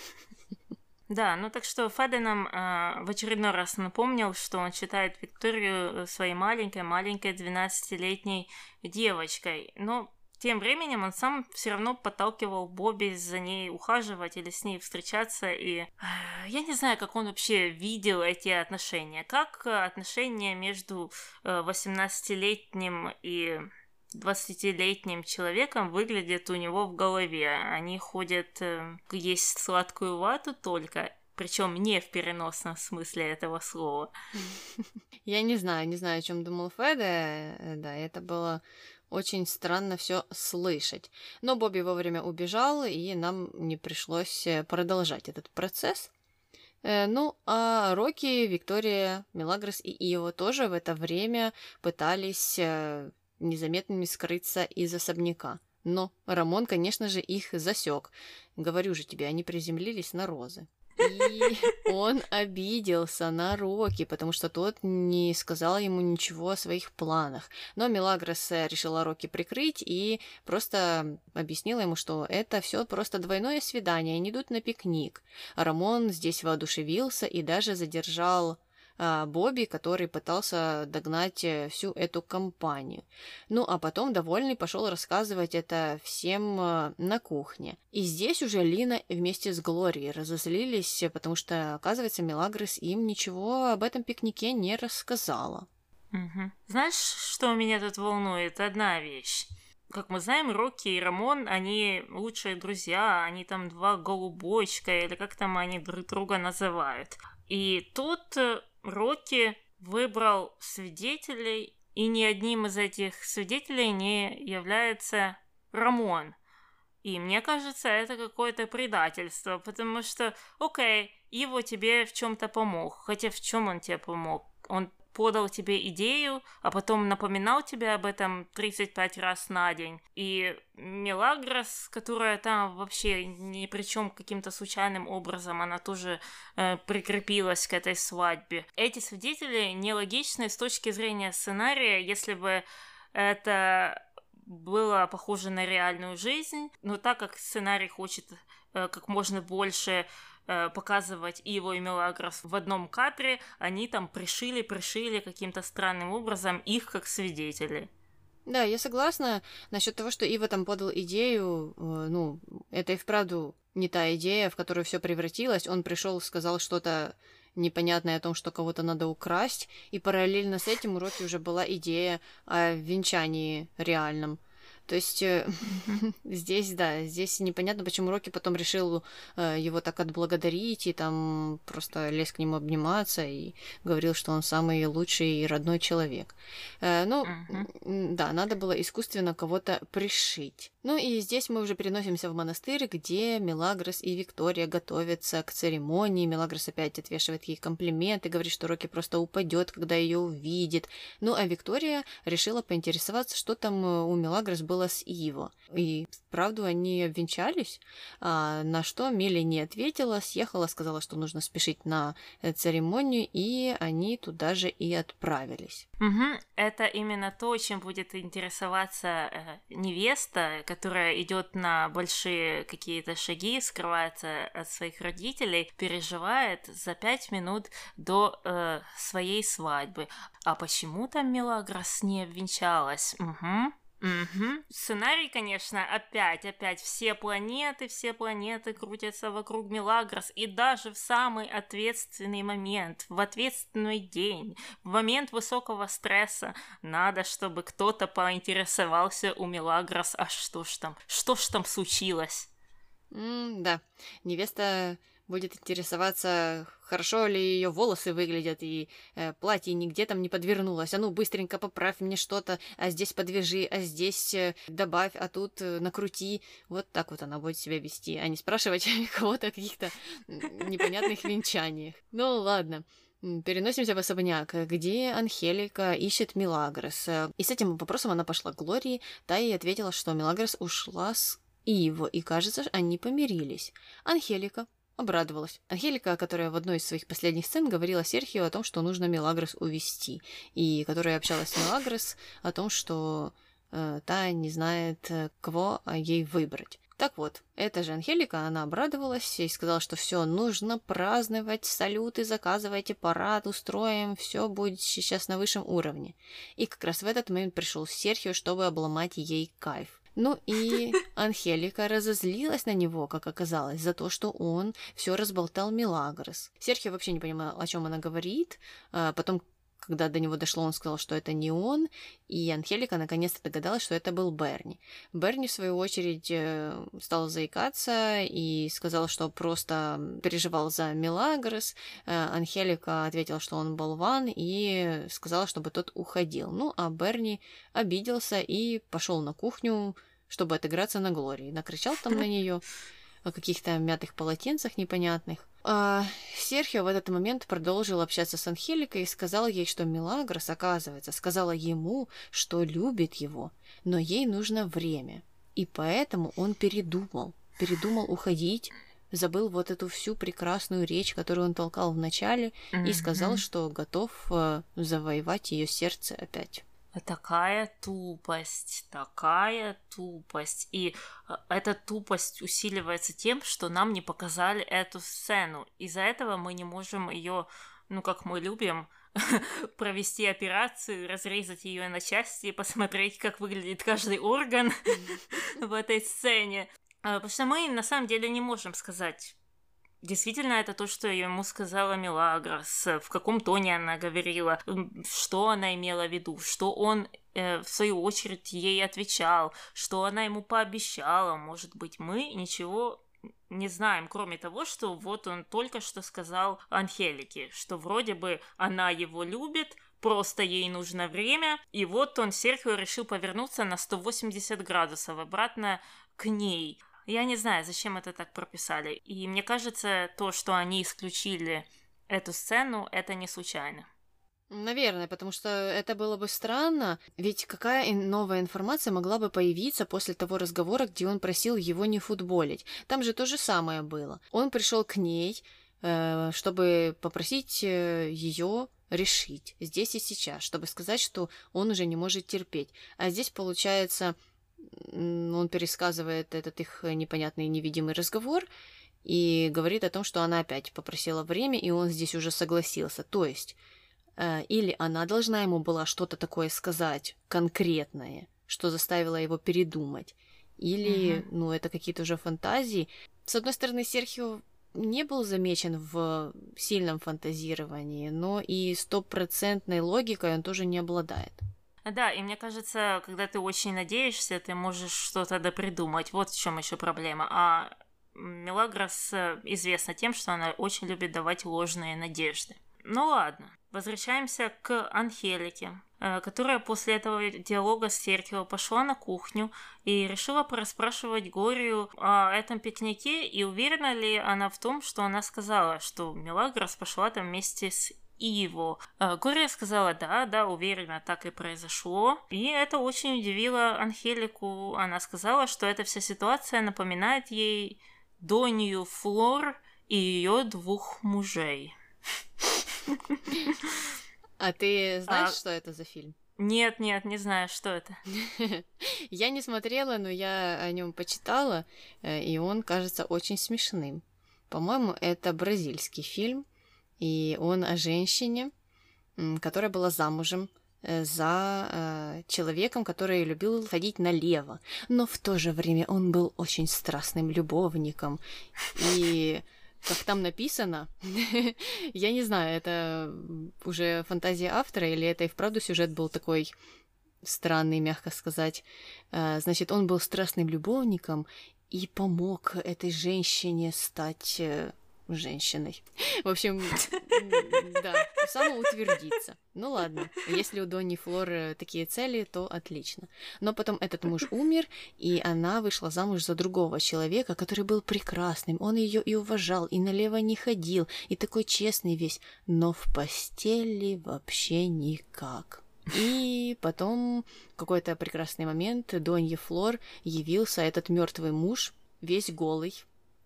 Да, ну так что Феде нам э, в очередной раз напомнил, что он считает Викторию своей маленькой-маленькой 12-летней девочкой. Но тем временем он сам все равно подталкивал Бобби за ней ухаживать или с ней встречаться, и э, я не знаю, как он вообще видел эти отношения, как отношения между 18-летним э, и 20-летним человеком выглядят у него в голове. Они ходят э, есть сладкую вату только, причем не в переносном смысле этого слова. Я не знаю, не знаю, о чем думал Феде. Да, это было очень странно все слышать. Но Бобби вовремя убежал, и нам не пришлось э, продолжать этот процесс. Э, ну, а Рокки, Виктория, Мелагрос и Ио тоже в это время пытались э, незаметными скрыться из особняка. Но Рамон, конечно же, их засек. Говорю же тебе, они приземлились на розы. И он обиделся на Рокки, потому что тот не сказал ему ничего о своих планах. Но Мелагрос решила Рокки прикрыть и просто объяснила ему, что это все просто двойное свидание, они идут на пикник. Рамон здесь воодушевился и даже задержал Бобби, который пытался догнать э, всю эту компанию. Ну, а потом довольный пошел рассказывать это всем э, на кухне. И здесь уже Лина вместе с Глорией разозлились, потому что, оказывается, Мелагрос им ничего об этом пикнике не рассказала. Угу. Знаешь, что меня тут волнует? Одна вещь. Как мы знаем, Рокки и Рамон, они лучшие друзья, они там два голубочка, или как там они друг друга называют. И тут э, Рокки выбрал свидетелей, и ни одним из этих свидетелей не является Рамон. И мне кажется, это какое-то предательство, потому что, окей, его тебе в чем-то помог. Хотя в чем он тебе помог? Он подал тебе идею, а потом напоминал тебе об этом 35 раз на день. И Мелагрос, которая там вообще ни при чем каким-то случайным образом, она тоже э, прикрепилась к этой свадьбе. Эти свидетели нелогичны с точки зрения сценария, если бы это было похоже на реальную жизнь, но так как сценарий хочет э, как можно больше Э, показывать его и Мелагрос в одном кадре, они там пришили, пришили каким-то странным образом их как свидетелей. Да, я согласна насчет того, что Ива там подал идею, э, ну, это и вправду не та идея, в которую все превратилось. Он пришел, сказал что-то непонятное о том, что кого-то надо украсть, и параллельно с этим у Рокки уже была идея о венчании реальном. То есть э, здесь, да, здесь непонятно, почему Рокки потом решил э, его так отблагодарить и там просто лез к нему обниматься и говорил, что он самый лучший и родной человек. Э, ну, да, надо было искусственно кого-то пришить. Ну и здесь мы уже переносимся в монастырь, где Мелагрос и Виктория готовятся к церемонии. Мелагрос опять отвешивает ей комплименты, говорит, что Рокки просто упадет, когда ее увидит. Ну а Виктория решила поинтересоваться, что там у Мелагрос было было с Иво. И вправду они обвенчались, а, на что Милли не ответила, съехала, сказала, что нужно спешить на э, церемонию, и они туда же и отправились. Угу. Это именно то, чем будет интересоваться э, невеста, которая идет на большие какие-то шаги, скрывается от своих родителей, переживает за пять минут до э, своей свадьбы. А почему там Мелагрос не обвенчалась? Угу. Угу. Сценарий, конечно, опять, опять все планеты, все планеты крутятся вокруг Мелагрос, и даже в самый ответственный момент, в ответственный день, в момент высокого стресса, надо, чтобы кто-то поинтересовался у Мелагрос, а что ж там, что ж там случилось? Mm, да, невеста будет интересоваться, хорошо ли ее волосы выглядят, и э, платье нигде там не подвернулось. А ну, быстренько поправь мне что-то, а здесь подвяжи, а здесь э, добавь, а тут э, накрути. Вот так вот она будет себя вести, а не спрашивать кого-то о каких-то непонятных венчаниях. Ну, ладно. Переносимся в особняк, где Анхелика ищет Милагрос. И с этим вопросом она пошла к Глории, та ей ответила, что Милагрос ушла с Иво, и, кажется, они помирились. Анхелика обрадовалась. Ангелика, которая в одной из своих последних сцен говорила Серхио о том, что нужно Мелагрос увести, и которая общалась с Мелагрос о том, что э, та не знает, э, кого ей выбрать. Так вот, эта же Ангелика, она обрадовалась и сказала, что все, нужно праздновать, салюты, заказывайте парад, устроим, все будет сейчас на высшем уровне. И как раз в этот момент пришел Серхио, чтобы обломать ей кайф. Ну и Анхелика разозлилась на него, как оказалось, за то, что он все разболтал Милагрос. Серхио вообще не понимал, о чем она говорит. А потом, когда до него дошло, он сказал, что это не он, и Анхелика наконец-то догадалась, что это был Берни. Берни, в свою очередь, э, стал заикаться и сказал, что просто переживал за Милагрос. Э, Анхелика ответила, что он болван, и сказала, чтобы тот уходил. Ну, а Берни обиделся и пошел на кухню чтобы отыграться на Глории. Накричал там на нее о каких-то мятых полотенцах непонятных. А Серхио в этот момент продолжил общаться с Анхеликой и сказал ей, что Милагрос, оказывается, сказала ему, что любит его, но ей нужно время. И поэтому он передумал. Передумал уходить, забыл вот эту всю прекрасную речь, которую он толкал в начале, mm-hmm. и сказал, что готов э, завоевать ее сердце опять такая тупость, такая тупость. И э, эта тупость усиливается тем, что нам не показали эту сцену. Из-за этого мы не можем ее, ну как мы любим, провести операцию, разрезать ее на части и посмотреть, как выглядит каждый орган в этой сцене. А, потому что мы на самом деле не можем сказать, Действительно, это то, что ему сказала Милагрос, в каком тоне она говорила, что она имела в виду, что он, э, в свою очередь, ей отвечал, что она ему пообещала. Может быть, мы ничего не знаем, кроме того, что вот он только что сказал Анхелике, что вроде бы она его любит, просто ей нужно время, и вот он, Серхио, решил повернуться на 180 градусов обратно к ней. Я не знаю, зачем это так прописали. И мне кажется, то, что они исключили эту сцену, это не случайно. Наверное, потому что это было бы странно, ведь какая новая информация могла бы появиться после того разговора, где он просил его не футболить? Там же то же самое было. Он пришел к ней, э, чтобы попросить э, ее решить здесь и сейчас, чтобы сказать, что он уже не может терпеть. А здесь получается он пересказывает этот их непонятный невидимый разговор и говорит о том, что она опять попросила время, и он здесь уже согласился. То есть, э, или она должна ему была что-то такое сказать конкретное, что заставило его передумать, или, угу. ну, это какие-то уже фантазии. С одной стороны, Серхио не был замечен в сильном фантазировании, но и стопроцентной логикой он тоже не обладает. Да, и мне кажется, когда ты очень надеешься, ты можешь что-то допридумать. Вот в чем еще проблема. А Мелагрос э, известна тем, что она очень любит давать ложные надежды. Ну ладно, возвращаемся к Анхелике, э, которая после этого диалога с Серхио пошла на кухню и решила порасспрашивать Горию о этом пикнике и уверена ли она в том, что она сказала, что Мелагрос пошла там вместе с Иво. Э, Гория сказала, да, да, уверена, так и произошло. И это очень удивило Анхелику. Она сказала, что эта вся ситуация напоминает ей Донью Флор и ее двух мужей. А ты знаешь, а... что это за фильм? Нет, нет, не знаю, что это. я не смотрела, но я о нем почитала, э, и он кажется очень смешным. По-моему, это бразильский фильм, и он о женщине, которая была замужем Э, за э, человеком, который любил ходить налево. Но в то же время он был очень страстным любовником. И как там написано, я не знаю, это уже фантазия автора или это и вправду сюжет был такой странный, мягко сказать. Э, значит, он был страстным любовником и помог этой женщине стать э, женщиной. В общем, да, самоутвердиться. Ну ладно, если у Донни Флоры такие цели, то отлично. Но потом этот муж умер, и она вышла замуж за другого человека, который был прекрасным. Он ее и уважал, и налево не ходил, и такой честный весь, но в постели вообще никак. И потом какой-то прекрасный момент Донье Флор явился этот мертвый муж, весь голый,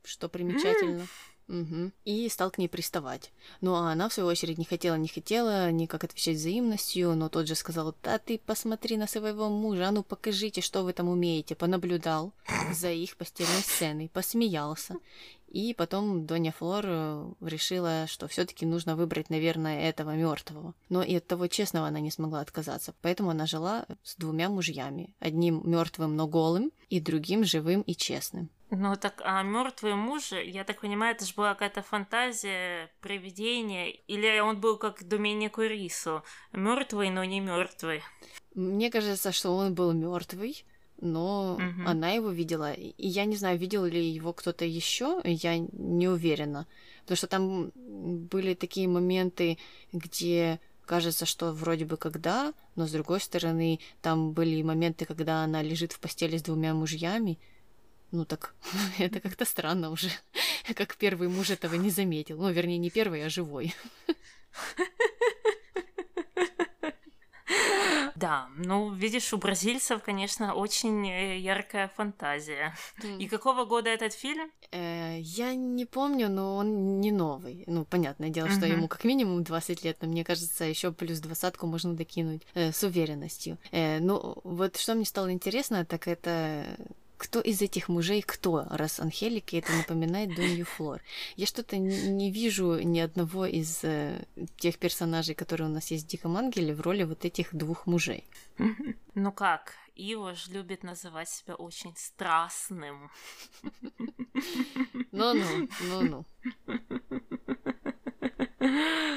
что примечательно. Угу. И стал к ней приставать. Ну а она, в свою очередь, не хотела, не хотела никак отвечать взаимностью, но тот же сказал, да ты посмотри на своего мужа, а ну покажите, что вы там умеете. Понаблюдал за их постельной сценой, посмеялся. И потом Доня Флор э, решила, что все-таки нужно выбрать, наверное, этого мертвого. Но и от того честного она не смогла отказаться. Поэтому она жила с двумя мужьями. Одним мертвым, но голым, и другим живым и честным. Ну так, а мертвый муж, я так понимаю, это же была какая-то фантазия, привидение, или он был как Доменико Рисо, мертвый, но не мертвый. Мне кажется, что он был мертвый, но угу. она его видела. И я не знаю, видел ли его кто-то еще, я не уверена. Потому что там были такие моменты, где кажется, что вроде бы когда, но с другой стороны, там были моменты, когда она лежит в постели с двумя мужьями, ну так, это как-то странно уже, как первый муж этого не заметил. Ну, вернее, не первый, а живой. Да, ну, видишь, у бразильцев, конечно, очень э, яркая фантазия. Mm. И какого года этот фильм? Э, я не помню, но он не новый. Ну, понятное дело, mm-hmm. что ему как минимум 20 лет, но мне кажется, еще плюс двадцатку можно докинуть э, с уверенностью. Э, ну, вот что мне стало интересно, так это кто из этих мужей кто, раз Анхелике это напоминает Донью Флор. Я что-то не вижу ни одного из э, тех персонажей, которые у нас есть в Диком Ангеле, в роли вот этих двух мужей. Ну как, Иво ж любит называть себя очень страстным. Ну-ну, ну-ну.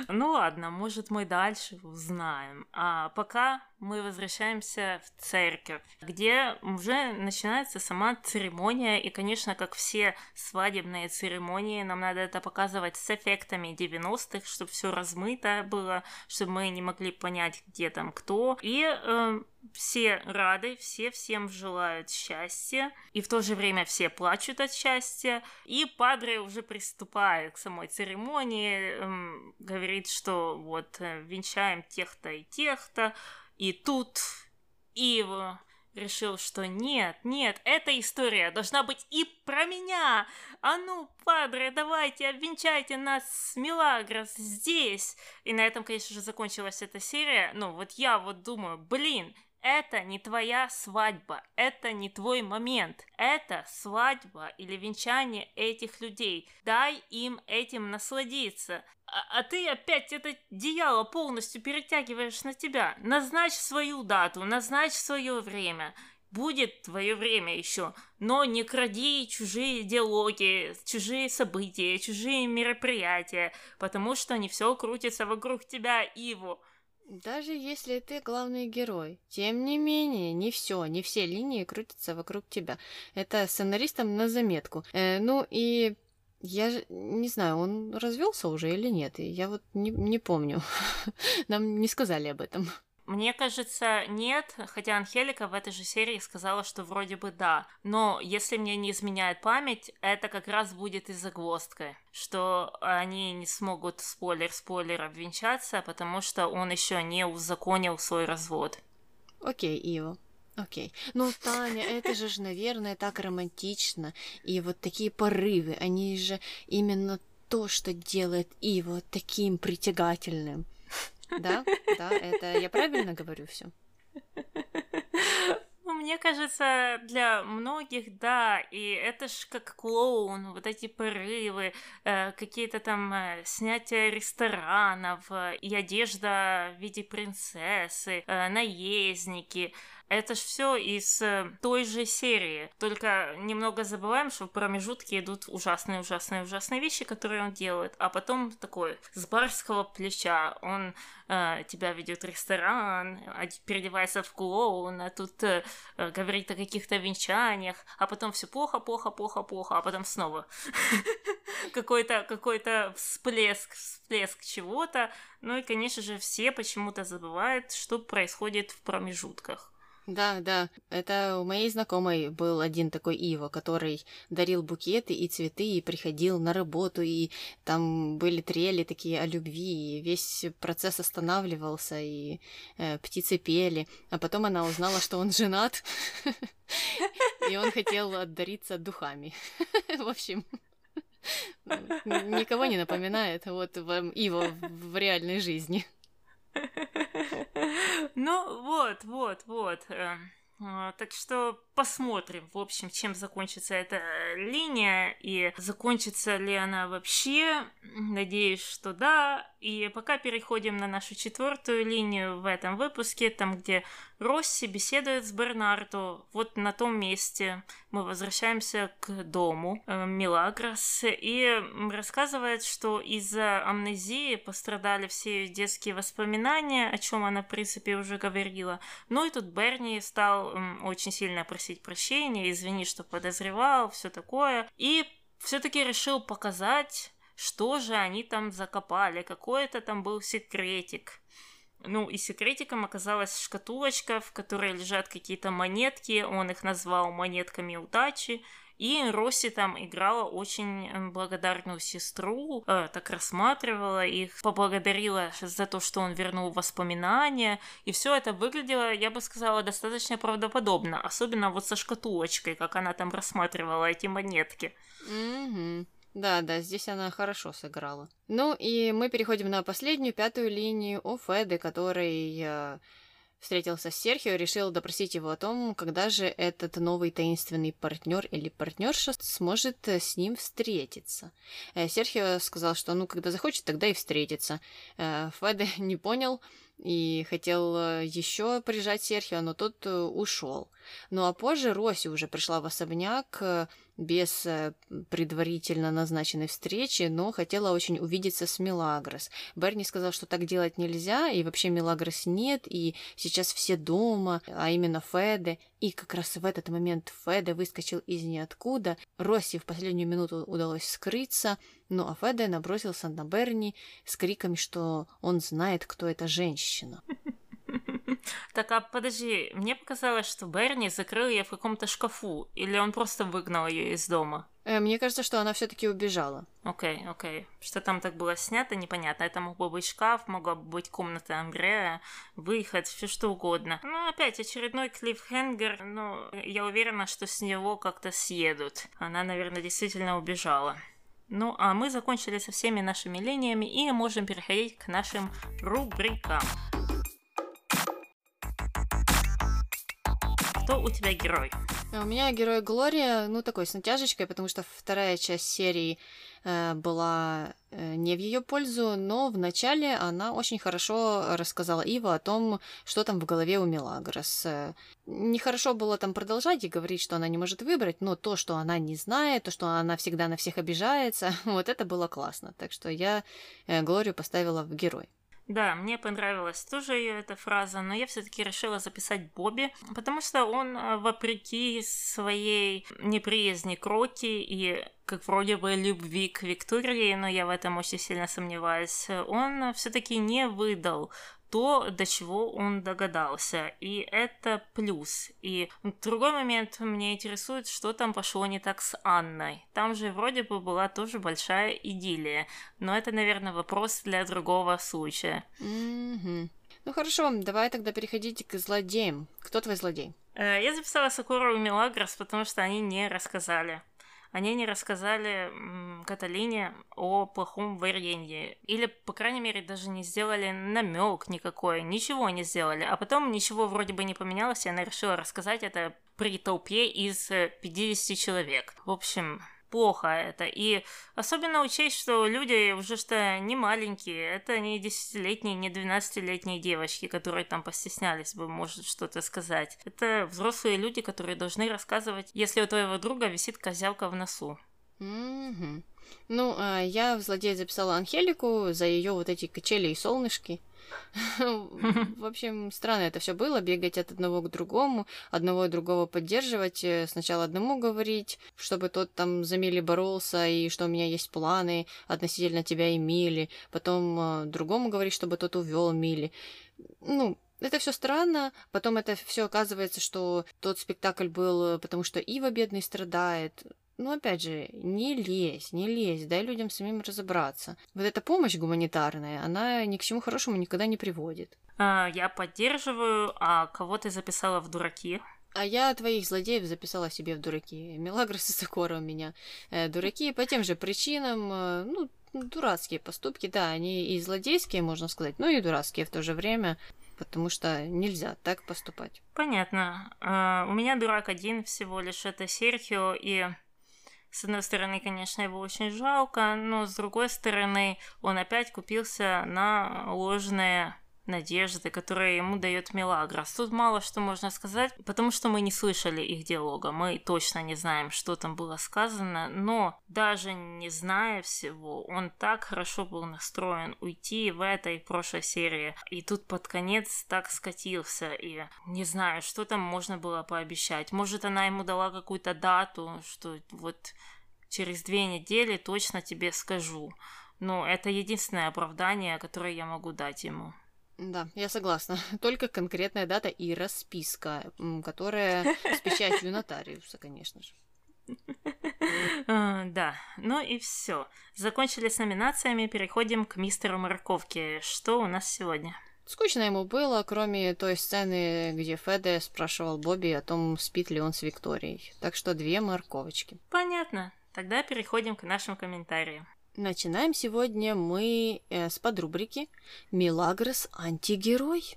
Ну ладно, может мы дальше узнаем. А пока мы возвращаемся в церковь, где уже начинается сама церемония, и, конечно, как все свадебные церемонии, нам надо это показывать с эффектами 90-х, чтобы все размыто было, чтобы мы не могли понять, где там кто. И э, все рады, все всем желают счастья, и в то же время все плачут от счастья, и Падре уже приступает к самой церемонии, эм, говорит, что вот э, венчаем тех-то и тех-то, и тут Ива решил, что нет, нет, эта история должна быть и про меня. А ну, падре, давайте, обвенчайте нас с Милагрос здесь. И на этом, конечно же, закончилась эта серия. Ну, вот я вот думаю, блин, это не твоя свадьба, это не твой момент. Это свадьба или венчание этих людей. Дай им этим насладиться. А, а ты опять это одеяло полностью перетягиваешь на тебя. Назначь свою дату, назначь свое время. будет твое время еще, но не кради чужие диалоги, чужие события, чужие мероприятия, потому что не все крутится вокруг тебя, Иво. Даже если ты главный герой, тем не менее, не все, не все линии крутятся вокруг тебя. Это сценаристам на заметку. Э, ну и я не знаю, он развелся уже или нет. Я вот не, не помню. Нам не сказали об этом. Мне кажется, нет, хотя Анхелика в этой же серии сказала, что вроде бы да. Но если мне не изменяет память, это как раз будет и загвоздкой, что они не смогут спойлер-спойлер обвенчаться, потому что он еще не узаконил свой развод. Окей, Ива. Окей. Ну, Таня, это же, наверное, так романтично. И вот такие порывы, они же именно то, что делает Ива таким притягательным. Да, да, это я правильно говорю все. Ну, мне кажется, для многих, да, и это ж как клоун, вот эти порывы, э, какие-то там э, снятия ресторанов, э, и одежда в виде принцессы, э, наездники, это ж все из э, той же серии. Только немного забываем, что в промежутке идут ужасные, ужасные, ужасные вещи, которые он делает. А потом такой с барского плеча он э, тебя ведет в ресторан, переодевается в клоуна, тут э, говорит о каких-то венчаниях, а потом все плохо, плохо, плохо, плохо, а потом снова какой-то какой-то всплеск, всплеск чего-то. Ну и, конечно же, все почему-то забывают, что происходит в промежутках. Да, да. Это у моей знакомой был один такой Ива, который дарил букеты и цветы, и приходил на работу, и там были трели такие о любви, и весь процесс останавливался, и э, птицы пели. А потом она узнала, что он женат, и он хотел отдариться духами. В общем, никого не напоминает вот вам Ива в реальной жизни. Ну, вот, вот, вот. Эм, а, так что посмотрим, в общем, чем закончится эта линия и закончится ли она вообще. Надеюсь, что да. И пока переходим на нашу четвертую линию в этом выпуске, там, где Росси беседует с Бернардо. Вот на том месте мы возвращаемся к дому э, Милагрос и рассказывает, что из-за амнезии пострадали все детские воспоминания, о чем она, в принципе, уже говорила. Ну и тут Берни стал очень сильно просить прощения, извини, что подозревал, все такое. И все-таки решил показать, что же они там закопали, какой это там был секретик. Ну, и секретиком оказалась шкатулочка, в которой лежат какие-то монетки, он их назвал монетками удачи, и Росси там играла очень благодарную сестру, э, так рассматривала их, поблагодарила за то, что он вернул воспоминания. И все это выглядело, я бы сказала, достаточно правдоподобно. Особенно вот со шкатулочкой, как она там рассматривала эти монетки. Mm-hmm. Да, да, здесь она хорошо сыграла. Ну и мы переходим на последнюю, пятую линию о Феде, который э, встретился с Серхио, решил допросить его о том, когда же этот новый таинственный партнер или партнерша сможет э, с ним встретиться. Э, Серхио сказал, что ну, когда захочет, тогда и встретится. Э, Феде не понял и хотел еще прижать Серхио, но тот ушел. Ну а позже Роси уже пришла в особняк, без э, предварительно назначенной встречи, но хотела очень увидеться с Милагрос. Берни сказал, что так делать нельзя, и вообще Милагрос нет, и сейчас все дома, а именно Феде. И как раз в этот момент Феде выскочил из ниоткуда. Росси в последнюю минуту удалось скрыться, ну а Феде набросился на Берни с криками, что он знает, кто эта женщина. Так, а подожди, мне показалось, что Берни закрыл ее в каком-то шкафу, или он просто выгнал ее из дома? Э, мне кажется, что она все-таки убежала. Окей, okay, окей. Okay. Что там так было снято, непонятно. Это мог бы быть шкаф, могла бы быть комната Андрея, выход, все что угодно. Ну, опять очередной клиффхенгер, но я уверена, что с него как-то съедут. Она, наверное, действительно убежала. Ну, а мы закончили со всеми нашими линиями и можем переходить к нашим рубрикам. Кто у тебя герой? А у меня герой Глория, ну, такой с натяжечкой, потому что вторая часть серии э, была э, не в ее пользу, но в начале она очень хорошо рассказала Ива о том, что там в голове у Мелагрос. Э, нехорошо было там продолжать и говорить, что она не может выбрать, но то, что она не знает, то, что она всегда на всех обижается, вот это было классно. Так что я э, Глорию поставила в герой. Да, мне понравилась тоже ее эта фраза, но я все-таки решила записать Бобби, потому что он, э, вопреки своей неприязни к Рокки и как вроде бы любви к Виктории, но я в этом очень сильно сомневаюсь, он все-таки не выдал то, до чего он догадался. И это плюс. И другой момент меня интересует, что там пошло не так с Анной. Там же вроде бы была тоже большая идиллия. Но это, наверное, вопрос для другого случая. Mm-hmm. Ну хорошо, давай тогда переходите к злодеям. Кто твой злодей? Э, я записала Сакуру и Мелагрос, потому что они не рассказали они не рассказали Каталине о плохом варенье. Или, по крайней мере, даже не сделали намек никакой. Ничего не сделали. А потом ничего вроде бы не поменялось, и она решила рассказать это при толпе из 50 э, человек. В общем, плохо это. И особенно учесть, что люди уже что не маленькие, это не десятилетние, не двенадцатилетние девочки, которые там постеснялись бы, может, что-то сказать. Это взрослые люди, которые должны рассказывать, если у твоего друга висит козявка в носу. Mm-hmm. Ну, а я в злодея записала Анхелику за ее вот эти качели и солнышки. В общем, странно это все было, бегать от одного к другому, одного и другого поддерживать, э, сначала одному говорить, чтобы тот там за Мили боролся, и что у меня есть планы относительно тебя и Мили, потом э, другому говорить, чтобы тот увел Мили. Ну, это все странно. Потом это все оказывается, что тот спектакль был, э, потому что Ива бедный страдает. Ну, опять же, не лезь, не лезь, дай людям самим разобраться. Вот эта помощь гуманитарная, она ни к чему хорошему никогда не приводит. А, я поддерживаю, а кого ты записала в дураки? А я твоих злодеев записала себе в дураки. Мелагрос и Сокора у меня. Э, дураки по тем же причинам, э, ну, дурацкие поступки, да, они и злодейские, можно сказать, но и дурацкие в то же время, потому что нельзя так поступать. Понятно. Uh, у меня дурак один всего лишь, это Серхио, и с одной стороны, конечно, его очень жалко, но с другой стороны, он опять купился на ложные надежды, которые ему дает Мелагрос. Тут мало что можно сказать, потому что мы не слышали их диалога. Мы точно не знаем, что там было сказано, но даже не зная всего, он так хорошо был настроен уйти в этой прошлой серии. И тут под конец так скатился. И не знаю, что там можно было пообещать. Может, она ему дала какую-то дату, что вот через две недели точно тебе скажу. Но это единственное оправдание, которое я могу дать ему. Да, я согласна. Только конкретная дата и расписка, которая с печатью нотариуса, конечно же. А, да, ну и все. Закончили с номинациями, переходим к мистеру Морковке. Что у нас сегодня? Скучно ему было, кроме той сцены, где Феде спрашивал Бобби о том, спит ли он с Викторией. Так что две морковочки. Понятно. Тогда переходим к нашим комментариям. Начинаем сегодня мы э, с подрубрики «Милагрос антигерой».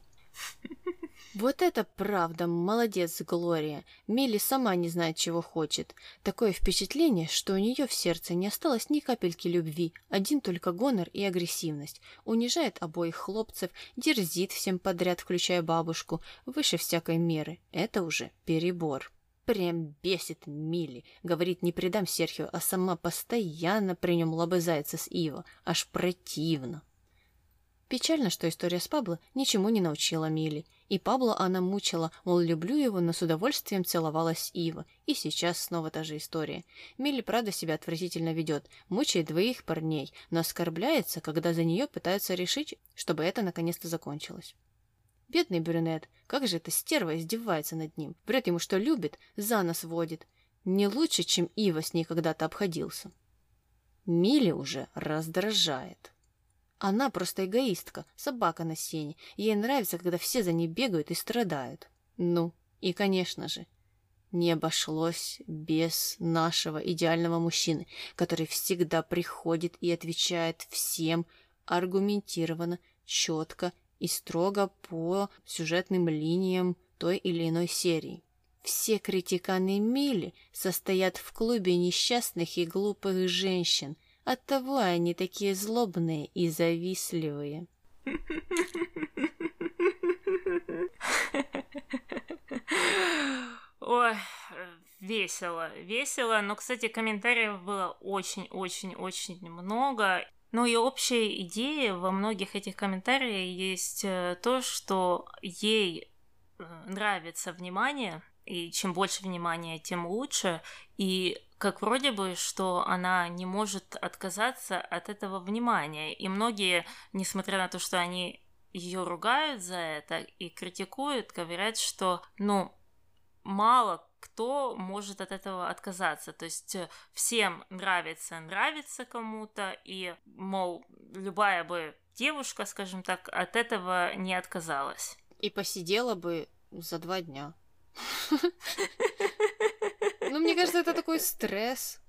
Вот это правда, молодец, Глория. Милли сама не знает, чего хочет. Такое впечатление, что у нее в сердце не осталось ни капельки любви, один только гонор и агрессивность. Унижает обоих хлопцев, дерзит всем подряд, включая бабушку, выше всякой меры. Это уже перебор. Прям бесит Милли. Говорит, не предам Серхио, а сама постоянно при нем лобызается с Иво. Аж противно. Печально, что история с Пабло ничему не научила Милли. И Пабло она мучила, мол, люблю его, но с удовольствием целовалась Ива. И сейчас снова та же история. Милли, правда, себя отвратительно ведет, мучает двоих парней, но оскорбляется, когда за нее пытаются решить, чтобы это наконец-то закончилось. Бедный брюнет, как же эта стерва издевается над ним. Врет ему, что любит, за нос водит. Не лучше, чем Ива с ней когда-то обходился. Милли уже раздражает. Она просто эгоистка, собака на сене. Ей нравится, когда все за ней бегают и страдают. Ну, и, конечно же, не обошлось без нашего идеального мужчины, который всегда приходит и отвечает всем аргументированно, четко и строго по сюжетным линиям той или иной серии. Все критиканы Мили состоят в клубе несчастных и глупых женщин. Оттого они такие злобные и завистливые. Ой, весело, весело. Но, кстати, комментариев было очень-очень-очень много. Ну и общая идея во многих этих комментариях есть э, то, что ей э, нравится внимание, и чем больше внимания, тем лучше. И как вроде бы, что она не может отказаться от этого внимания. И многие, несмотря на то, что они ее ругают за это и критикуют, говорят, что, ну, мало кто может от этого отказаться. То есть э, всем нравится, нравится кому-то, и, мол, любая бы девушка, скажем так, от этого не отказалась. И посидела бы за два дня. Ну, мне кажется, это такой стресс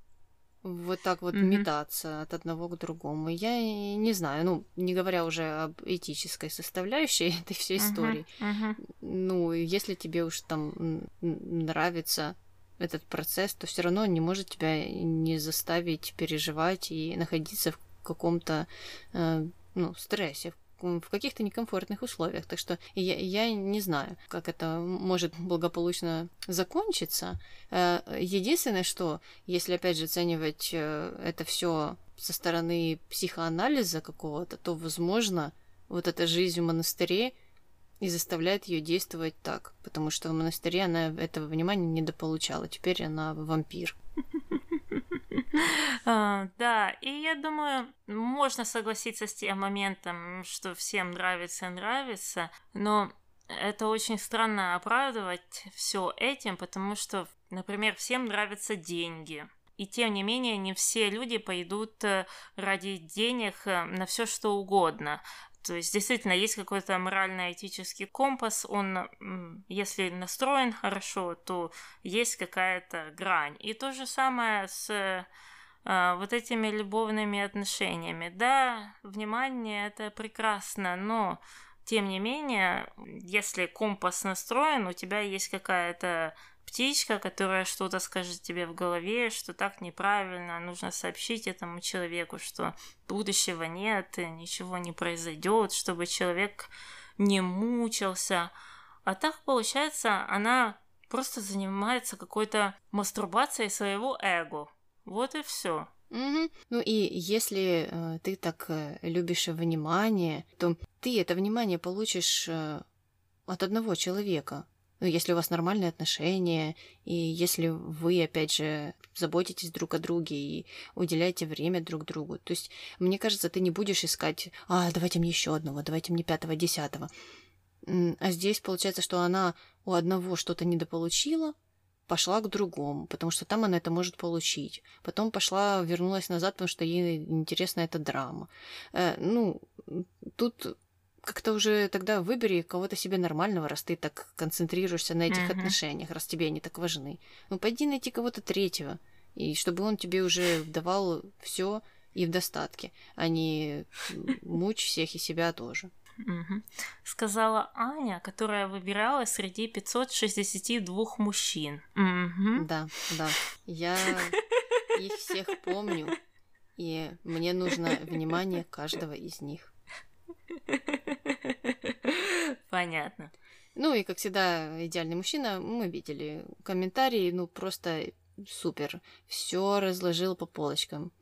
вот так вот mm-hmm. метаться от одного к другому. Я не знаю, ну, не говоря уже об этической составляющей этой всей истории. Uh-huh, Ну, если тебе уж там нравится этот процесс, то все равно он не может тебя не заставить переживать и находиться в каком-то э, ну, стрессе, в каких-то некомфортных условиях. Так что я, я не знаю, как это может благополучно закончиться. Э, единственное, что, если опять же оценивать э, это все со стороны психоанализа какого-то, то, возможно, вот эта жизнь в монастыре и заставляет ее действовать так, потому что в монастыре она этого внимания недополучала. Теперь она вампир. А, да, и я думаю, можно согласиться с тем моментом, что всем нравится, нравится, но это очень странно оправдывать все этим, потому что, например, всем нравятся деньги. И тем не менее, не все люди пойдут э, ради денег э, на все что угодно. То есть действительно есть какой-то морально-этический компас, он, если настроен хорошо, то есть какая-то грань. И то же самое с а, вот этими любовными отношениями. Да, внимание это прекрасно, но тем не менее, если компас настроен, у тебя есть какая-то птичка, которая что-то скажет тебе в голове, что так неправильно, нужно сообщить этому человеку, что будущего нет, ничего не произойдет, чтобы человек не мучился. А так, получается, она просто занимается какой-то мастурбацией своего эго. Вот и все. Угу. Ну и если э, ты так э, любишь внимание, то ты это внимание получишь э, от одного человека. Ну, если у вас нормальные отношения, и если вы, опять же, заботитесь друг о друге и уделяете время друг другу. То есть, мне кажется, ты не будешь искать, а, давайте мне еще одного, давайте мне пятого, десятого. А здесь получается, что она у одного что-то недополучила, пошла к другому, потому что там она это может получить. Потом пошла, вернулась назад, потому что ей интересна эта драма. Э, ну, тут как-то уже тогда выбери кого-то себе нормального, раз ты так концентрируешься на этих mm-hmm. отношениях, раз тебе они так важны. Ну, пойди найти кого-то третьего, и чтобы он тебе уже давал все и в достатке, а не мучь всех и себя тоже. Угу. Сказала Аня, которая выбирала среди 562 мужчин. Угу. Да, да. Я их всех помню, и мне нужно внимание каждого из них. Понятно. Ну и, как всегда, идеальный мужчина, мы видели комментарии, ну просто супер. Все разложил по полочкам.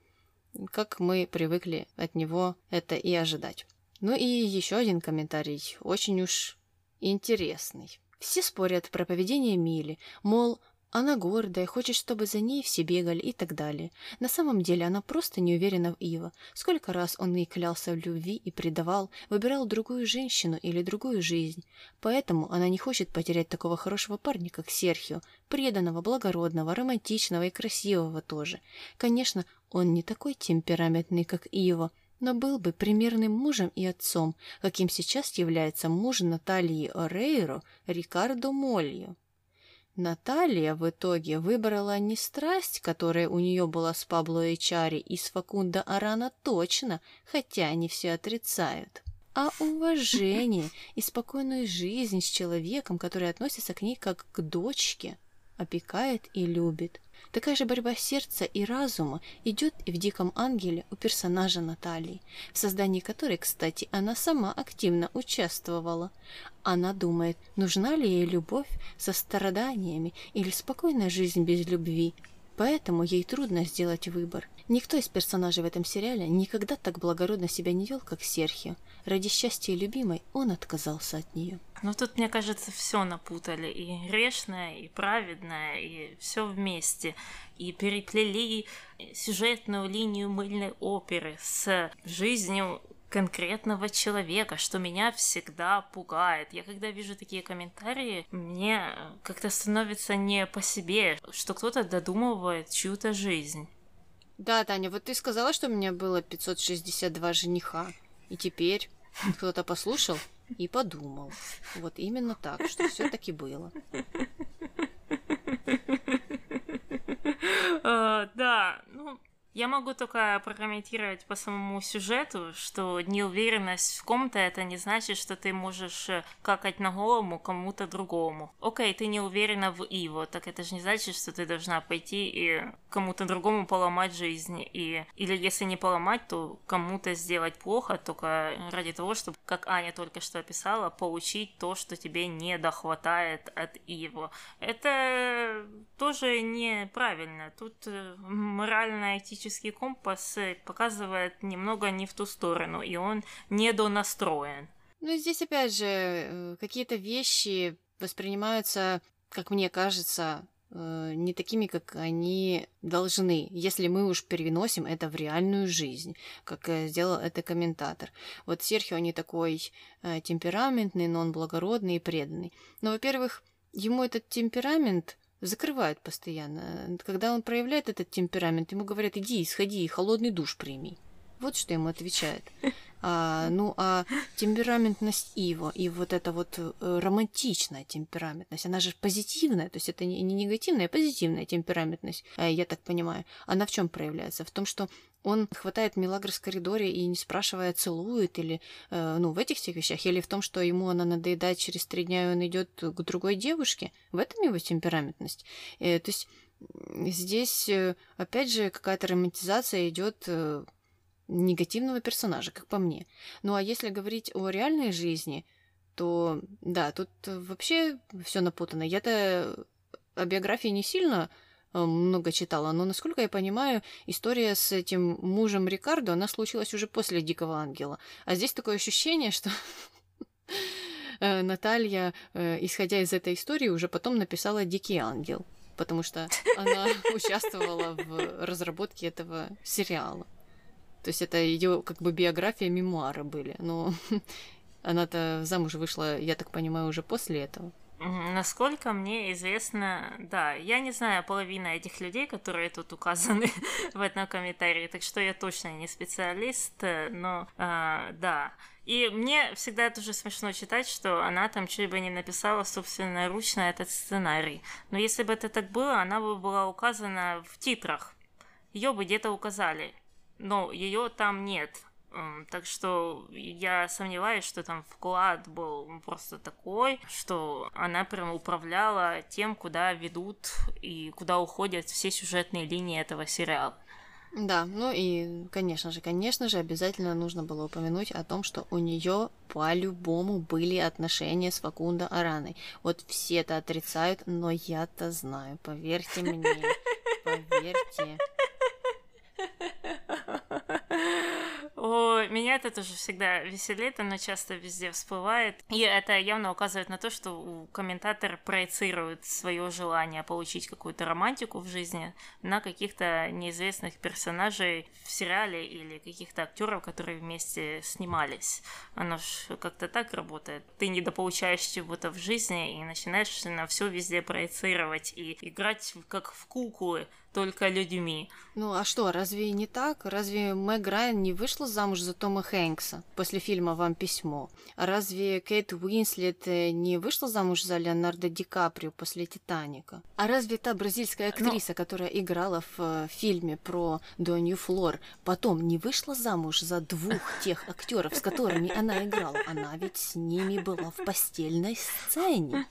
Как мы привыкли от него это и ожидать. Ну и еще один комментарий, очень уж интересный. Все спорят про поведение Мили, мол, она гордая, хочет, чтобы за ней все бегали и так далее. На самом деле она просто не уверена в Ива. Сколько раз он ей клялся в любви и предавал, выбирал другую женщину или другую жизнь. Поэтому она не хочет потерять такого хорошего парня, как Серхио, преданного, благородного, романтичного и красивого тоже. Конечно, он не такой темпераментный, как Ива, но был бы примерным мужем и отцом, каким сейчас является муж Натальи Орейро Рикардо Мольо. Наталья в итоге выбрала не страсть, которая у нее была с Пабло Эчари и с Факундо Арана точно, хотя они все отрицают, а уважение и спокойную жизнь с человеком, который относится к ней как к дочке. опекает и любит. Такая же борьба сердца и разума идет и в «Диком ангеле» у персонажа Натальи, в создании которой, кстати, она сама активно участвовала. Она думает, нужна ли ей любовь со страданиями или спокойная жизнь без любви, Поэтому ей трудно сделать выбор. Никто из персонажей в этом сериале никогда так благородно себя не вел, как Серхио. Ради счастья любимой он отказался от нее. Ну тут, мне кажется, все напутали. И грешное, и праведное, и все вместе. И переплели сюжетную линию мыльной оперы с жизнью конкретного человека, что меня всегда пугает. Я когда вижу такие комментарии, мне как-то становится не по себе, что кто-то додумывает чью-то жизнь. Да, Таня, вот ты сказала, что у меня было 562 жениха, и теперь кто-то послушал и подумал. Вот именно так, что все таки было. Uh, да, я могу только прокомментировать по самому сюжету, что неуверенность в ком-то это не значит, что ты можешь э, какать на голову кому-то другому. Окей, ты не уверена в Иво, так это же не значит, что ты должна пойти и кому-то другому поломать жизнь. И... Или если не поломать, то кому-то сделать плохо только ради того, чтобы, как Аня только что описала, получить то, что тебе не дохватает от Иво. Это тоже неправильно. Тут э, морально-этически политический компас э, показывает немного не в ту сторону, и он недонастроен. Ну, здесь, опять же, э, какие-то вещи воспринимаются, как мне кажется, не такими, как они должны, если мы уж переносим это в реальную жизнь, как сделал это комментатор. Вот Серхио не такой темпераментный, но он благородный и преданный. Но, во-первых, ему этот темперамент закрывают постоянно. Когда он проявляет этот темперамент, ему говорят, иди, сходи, холодный душ прими. Вот что ему отвечает. А, ну, а темпераментность Иво и вот эта вот э, романтичная темпераментность, она же позитивная, то есть это не, не негативная, а позитивная темпераментность, э, я так понимаю. Она в чем проявляется? В том, что он хватает Милагрос в коридоре и, не спрашивая, целует или, э, ну, в этих всех вещах, или в том, что ему она надоедает через три дня, и он идет к другой девушке. В этом его темпераментность. Э, то есть здесь, опять же, какая-то романтизация идет негативного персонажа, как по мне. Ну а если говорить о реальной жизни, то да, тут вообще все напутано. Я-то о биографии не сильно э, много читала, но, насколько я понимаю, история с этим мужем Рикардо, она случилась уже после «Дикого ангела». А здесь такое ощущение, что э, Наталья, э, исходя из этой истории, уже потом написала «Дикий ангел», потому что она участвовала в разработке этого сериала. То есть это ее как бы биография, мемуары были. Но она-то замуж вышла, я так понимаю, уже после этого. Насколько мне известно, да, я не знаю половины этих людей, которые тут указаны в этом комментарии, так что я точно не специалист, но э, да. И мне всегда тоже смешно читать, что она там чуть бы не написала собственноручно этот сценарий. Но если бы это так было, она бы была указана в титрах. Ее бы где-то указали но ее там нет. Так что я сомневаюсь, что там вклад был просто такой, что она прям управляла тем, куда ведут и куда уходят все сюжетные линии этого сериала. Да, ну и, конечно же, конечно же, обязательно нужно было упомянуть о том, что у нее по-любому были отношения с Факундо Араной. Вот все это отрицают, но я-то знаю, поверьте мне, поверьте. О, меня это тоже всегда веселит, оно часто везде всплывает. И это явно указывает на то, что у комментатор проецирует свое желание получить какую-то романтику в жизни на каких-то неизвестных персонажей в сериале или каких-то актеров, которые вместе снимались. Оно же как-то так работает. Ты недополучаешь чего-то в жизни и начинаешь на все везде проецировать и играть как в куклы только людьми. Ну а что, разве не так? Разве Мэг Райан не вышла замуж за Тома Хэнкса после фильма «Вам письмо»? Разве Кейт Уинслет э, не вышла замуж за Леонардо Ди Каприо после «Титаника»? А разве та бразильская ну, актриса, Но... которая играла в э, фильме про Донью Флор, потом не вышла замуж за двух тех актеров, с которыми она играла? Она ведь с ними была в постельной сцене.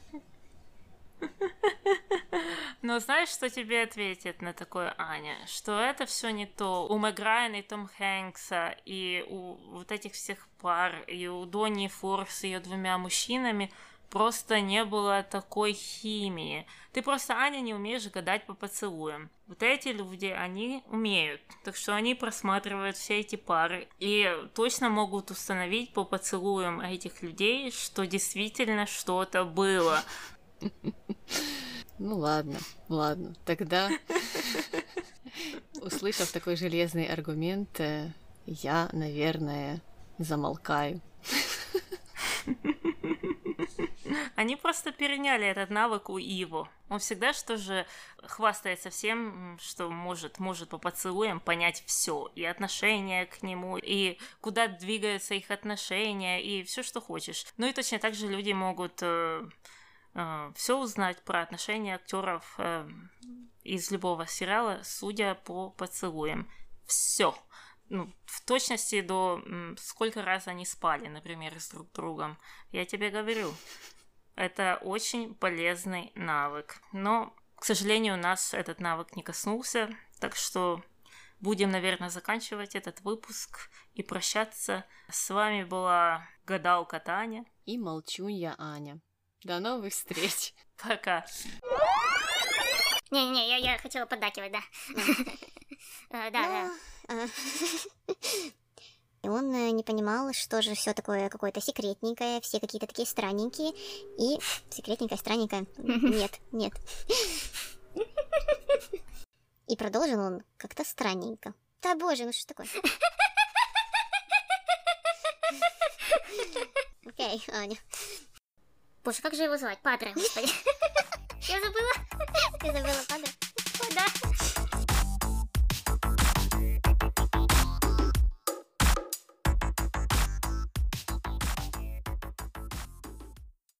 Но знаешь, что тебе ответит на такое Аня? Что это все не то. У Мэг и Том Хэнкса, и у вот этих всех пар, и у Донни Форс с ее двумя мужчинами просто не было такой химии. Ты просто, Аня, не умеешь гадать по поцелуям. Вот эти люди, они умеют. Так что они просматривают все эти пары и точно могут установить по поцелуям этих людей, что действительно что-то было. Ну ладно, ладно. Тогда, услышав такой железный аргумент, э, я, наверное, замолкаю. Они просто переняли этот навык у Иво. Он всегда что же хвастается всем, что может, может по поцелуям понять все. И отношение к нему, и куда двигаются их отношения, и все, что хочешь. Ну и точно так же люди могут э, э, все узнать про отношения актеров э, из любого сериала, судя по поцелуям. Все. Ну, в точности до сколько раз они спали, например, с друг другом. Я тебе говорю. Это очень полезный навык. Но, к сожалению, у нас этот навык не коснулся, так что будем, наверное, заканчивать этот выпуск и прощаться. С вами была гадалка Таня. И молчунья Аня. До новых встреч. Пока. Не-не, я, я хотела поддакивать, да. Э, да, да. И он э, не понимал, что же все такое какое-то секретненькое, все какие-то такие странненькие. И секретненькое, странненькое. Нет, нет. И продолжил он как-то странненько. Да боже, ну что такое? Окей, Аня. Боже, как же его звать? Падре, господи. Я забыла. Я забыла Падре? О.